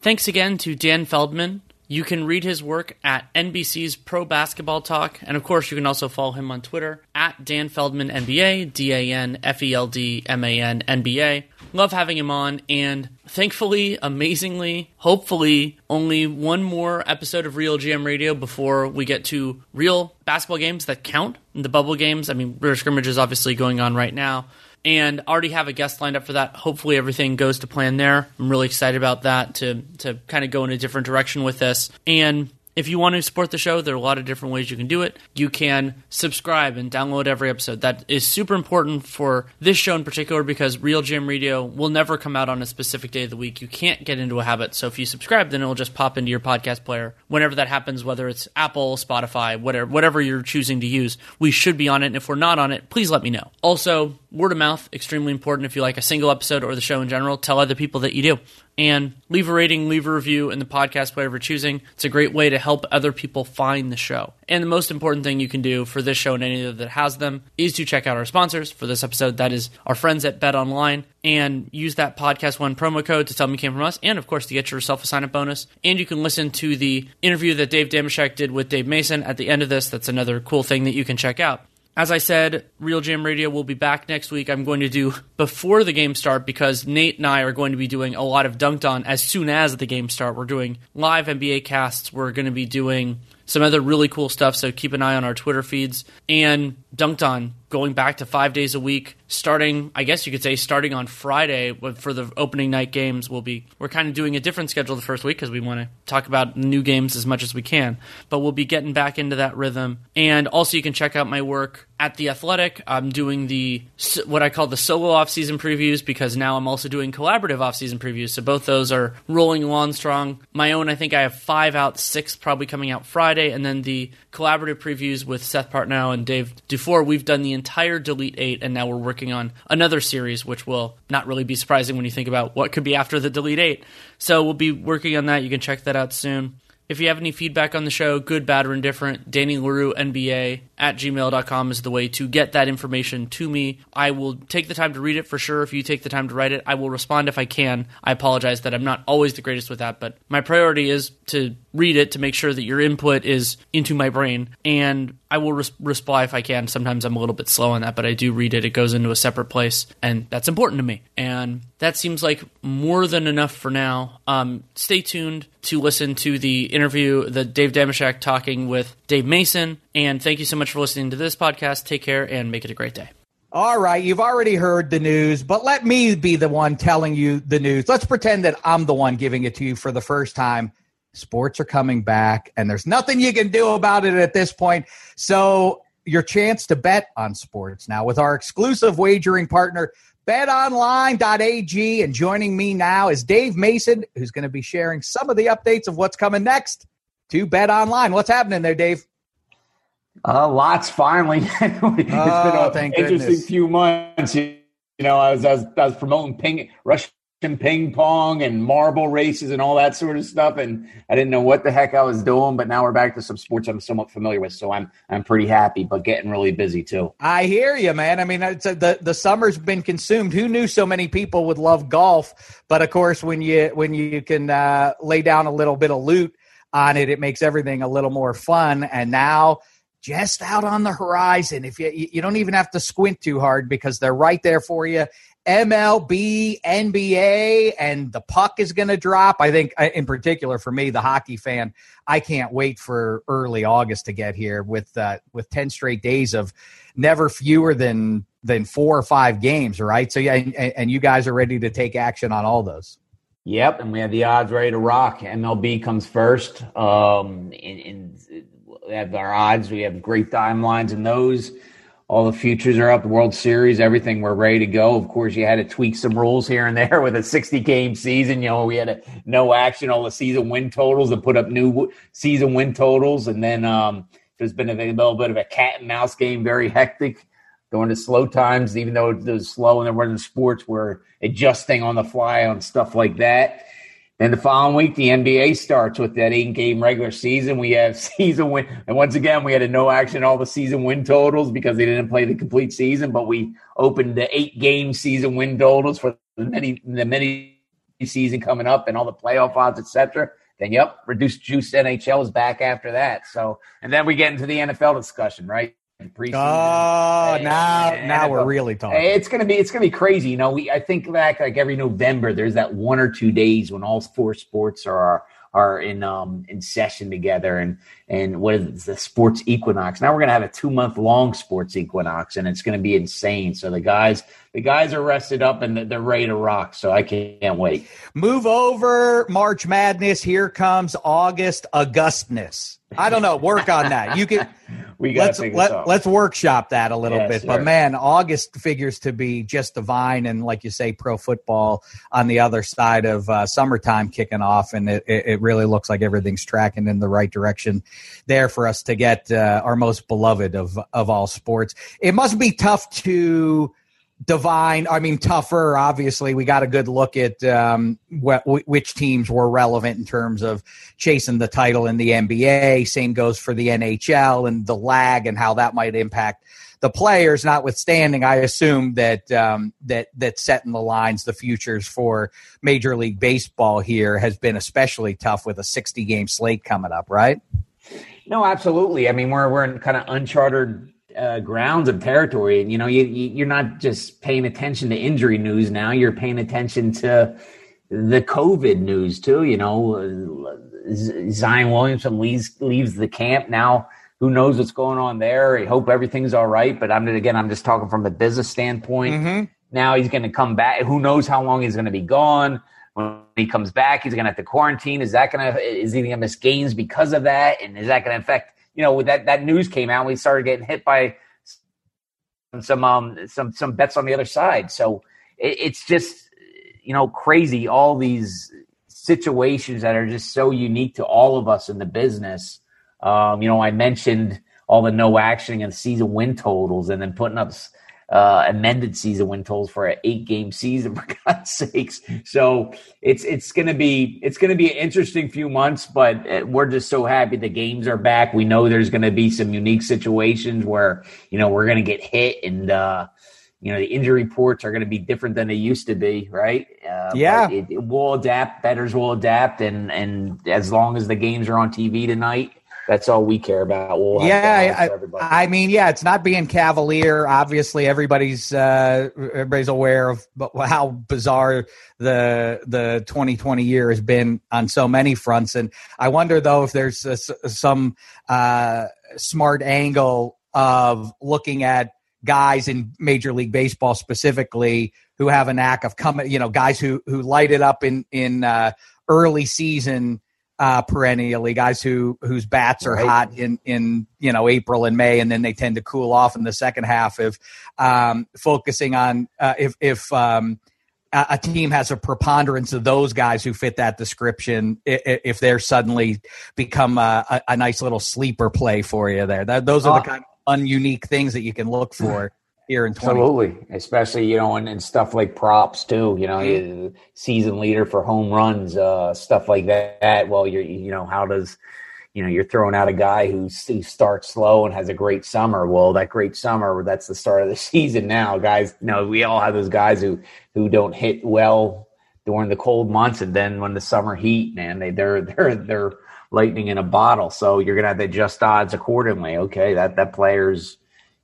Thanks again to Dan Feldman. You can read his work at NBC's Pro Basketball Talk, and of course, you can also follow him on Twitter at Dan Feldman NBA, D A N F E L D M A N NBA. Love having him on, and thankfully, amazingly, hopefully, only one more episode of Real GM Radio before we get to real basketball games that count. The bubble games, I mean, real scrimmage is obviously going on right now, and already have a guest lined up for that. Hopefully, everything goes to plan there. I'm really excited about that to to kind of go in a different direction with this, and if you want to support the show, there are a lot of different ways you can do it. You can subscribe and download every episode. That is super important for this show in particular because Real GM Radio will never come out on a specific day of the week. You can't get into a habit. So if you subscribe, then it'll just pop into your podcast player whenever that happens, whether it's Apple, Spotify, whatever, whatever you're choosing to use. We should be on it. And if we're not on it, please let me know. Also, word of mouth, extremely important. If you like a single episode or the show in general, tell other people that you do and leave a rating, leave a review in the podcast player you're choosing. It's a great way to help other people find the show. And the most important thing you can do for this show and any other that has them is to check out our sponsors for this episode. That is our friends at Bet Online and use that podcast one promo code to tell them you came from us and of course to get yourself a sign up bonus. And you can listen to the interview that Dave Dameshek did with Dave Mason at the end of this. That's another cool thing that you can check out. As I said, Real GM Radio will be back next week. I'm going to do before the game start because Nate and I are going to be doing a lot of Dunked On as soon as the game start. We're doing live NBA casts. We're going to be doing some other really cool stuff. So keep an eye on our Twitter feeds and Dunked On going back to five days a week, starting, I guess you could say, starting on Friday for the opening night games. We'll be, we're kind of doing a different schedule the first week because we want to talk about new games as much as we can. But we'll be getting back into that rhythm. And also, you can check out my work at The Athletic. I'm doing the, what I call the solo off-season previews because now I'm also doing collaborative off-season previews. So both those are rolling along strong. My own, I think I have five out, six probably coming out Friday Friday, and then the collaborative previews with Seth Partnow and Dave Dufour. We've done the entire Delete Eight, and now we're working on another series, which will not really be surprising when you think about what could be after the Delete Eight. So we'll be working on that. You can check that out soon. If you have any feedback on the show, good, bad, or indifferent, Danny Leroux, NBA at gmail.com is the way to get that information to me. I will take the time to read it for sure. If you take the time to write it, I will respond if I can. I apologize that I'm not always the greatest with that, but my priority is to read it to make sure that your input is into my brain. And I will res- reply if I can. Sometimes I'm a little bit slow on that, but I do read it. It goes into a separate place, and that's important to me. And that seems like more than enough for now. Um, stay tuned to listen to the interview, the Dave Dameshek talking with Dave Mason. And thank you so much for listening to this podcast. Take care and make it a great day. All right, you've already heard the news, but let me be the one telling you the news. Let's pretend that I'm the one giving it to you for the first time sports are coming back and there's nothing you can do about it at this point. So, your chance to bet on sports now with our exclusive wagering partner, betonline.ag. And joining me now is Dave Mason, who's going to be sharing some of the updates of what's coming next to Bet Online. What's happening there, Dave? Uh, lots finally. it's oh, been an interesting goodness. few months. You, know, I was, I was I was promoting ping Russian ping pong and marble races and all that sort of stuff, and I didn't know what the heck I was doing. But now we're back to some sports I'm somewhat familiar with, so I'm I'm pretty happy, but getting really busy too. I hear you, man. I mean, a, the the summer's been consumed. Who knew so many people would love golf? But of course, when you when you can uh, lay down a little bit of loot on it, it makes everything a little more fun. And now just out on the horizon. If you you don't even have to squint too hard because they're right there for you. MLB, NBA, and the puck is going to drop. I think, uh, in particular, for me, the hockey fan, I can't wait for early August to get here with uh, with ten straight days of never fewer than than four or five games. Right. So yeah, and, and you guys are ready to take action on all those. Yep, and we have the odds ready to rock. MLB comes first. Um, in, in we have our odds. We have great timelines in those. All the futures are up. The World Series, everything. We're ready to go. Of course, you had to tweak some rules here and there with a 60 game season. You know, we had a no action, all the season win totals, and put up new season win totals. And then um, there's been a little bit of a cat and mouse game, very hectic during the slow times. Even though it was slow and there wasn't sports, we're adjusting on the fly on stuff like that. Then the following week, the NBA starts with that eight game regular season. We have season win. And once again, we had a no action all the season win totals because they didn't play the complete season, but we opened the eight game season win totals for the many, the many season coming up and all the playoff odds, etc. Then, yep, reduced juice NHL is back after that. So, and then we get into the NFL discussion, right? Preseason. Oh, and, now and now NFL. we're really talking. It's gonna be it's gonna be crazy. You know, we I think back like every November, there's that one or two days when all four sports are are in um in session together and and what is the sports equinox now we're going to have a two month long sports equinox and it's going to be insane so the guys the guys are rested up and they're ready to rock so i can't wait move over march madness here comes august augustness i don't know. Work on that. You can we got let's let, let's workshop that a little Yeah, bit. Sure. but man august figures to be just divine and like you say pro football on the other side of uh, summertime kicking off. And it, it, it really looks like everything's tracking in the right direction there for us to get uh, our most beloved of of all sports. It must be tough to divine. I mean, tougher. Obviously, we got a good look at um, wh- which teams were relevant in terms of chasing the title in the NBA. Same goes for the NHL and the lag and how that might impact the players. Notwithstanding, I assume that um, that that setting the lines, the futures for Major League Baseball here has been especially tough with a sixty game slate coming up. Right. No, absolutely. I mean, we're we're in kind of uncharted uh, grounds of territory, and you know, you, you you're not just paying attention to injury news now. You're paying attention to the COVID news too. You know, Zion Williamson leaves leaves the camp now. Who knows what's going on there? I hope everything's all right. But I'm again, I'm just talking from the business standpoint. Now he's going to come back. Who knows how long he's going to be gone? When he comes back, he's going to have to quarantine. Is that going to is he going to miss games because of that? And is that going to affect? You know, that that news came out, we started getting hit by some um some some bets on the other side. So it, it's just you know crazy all these situations that are just so unique to all of us in the business. Um, you know, I mentioned all the no action and season win totals, and then putting up uh, amended season win totals for an eight game season for God's sakes. So it's it's gonna be it's gonna be an interesting few months, but uh, we're just so happy the games are back. We know there's gonna be some unique situations where you know we're gonna get hit and. uh you know the injury reports are going to be different than they used to be, right? Uh, yeah, it, it will adapt. Betters will adapt, and and as long as the games are on TV tonight, that's all we care about. We'll yeah, I, I, mean, yeah, it's not being cavalier. Obviously, everybody's uh, everybody's aware of how bizarre the the 2020 year has been on so many fronts, and I wonder though if there's a, some uh, smart angle of looking at guys in Major League Baseball specifically who have a knack of coming, you know, guys who who light it up in in uh, early season uh, perennially, guys who whose bats are right. hot in in you know April and May, and then they tend to cool off in the second half. Of um, focusing on uh, if if um, a, a team has a preponderance of those guys who fit that description, if they're suddenly become a, a, a nice little sleeper play for you there, that, those are the kind of ununique things that you can look for here in 20. Absolutely, especially you know, and, and stuff like props too. You know, mm-hmm. season leader for home runs, uh, stuff like that. Well, you're you know, how does you know you're throwing out a guy who, who starts slow and has a great summer. Well, that great summer, that's the start of the season now, guys. You know, we all have those guys who who don't hit well during the cold months, and then when the summer heat, man, they they're they're they're lightning in a bottle. So you're gonna have to adjust odds accordingly. Okay, that that player's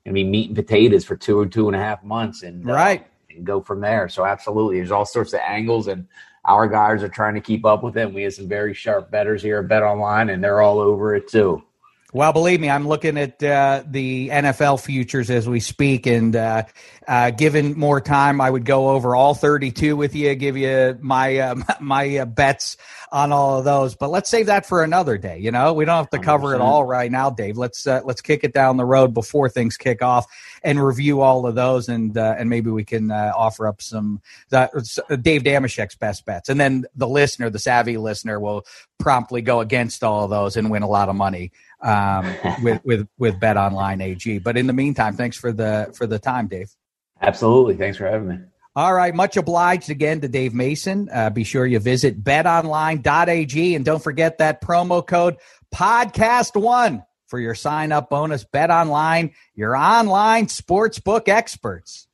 gonna be meat and potatoes for two or two and a half months, and uh, right, uh, and go from there. So absolutely, there's all sorts of angles, and our guys are trying to keep up with it. We have some very sharp betters here at Bet Online, and they're all over it too. Well, believe me, I'm looking at uh, the NFL futures as we speak, and uh, uh, given more time, I would go over all 32 with you, give you my uh, my uh, bets on all of those. But let's save that for another day. You know, we don't have to cover 100%. it all right now, Dave. Let's uh, let's kick it down the road before things kick off and review all of those, and and maybe we can offer up some Dave Dameshek's best bets, and then the listener, the savvy listener, will promptly go against all of those and win a lot of money um, with with with Bet Online AG. But in the meantime, thanks for the for the time, Dave. Absolutely, thanks for having me. All right, much obliged again to Dave Mason. Uh, be sure you visit betonline.ag and don't forget that promo code podcast one for your sign up bonus. Bet online, your online sportsbook experts.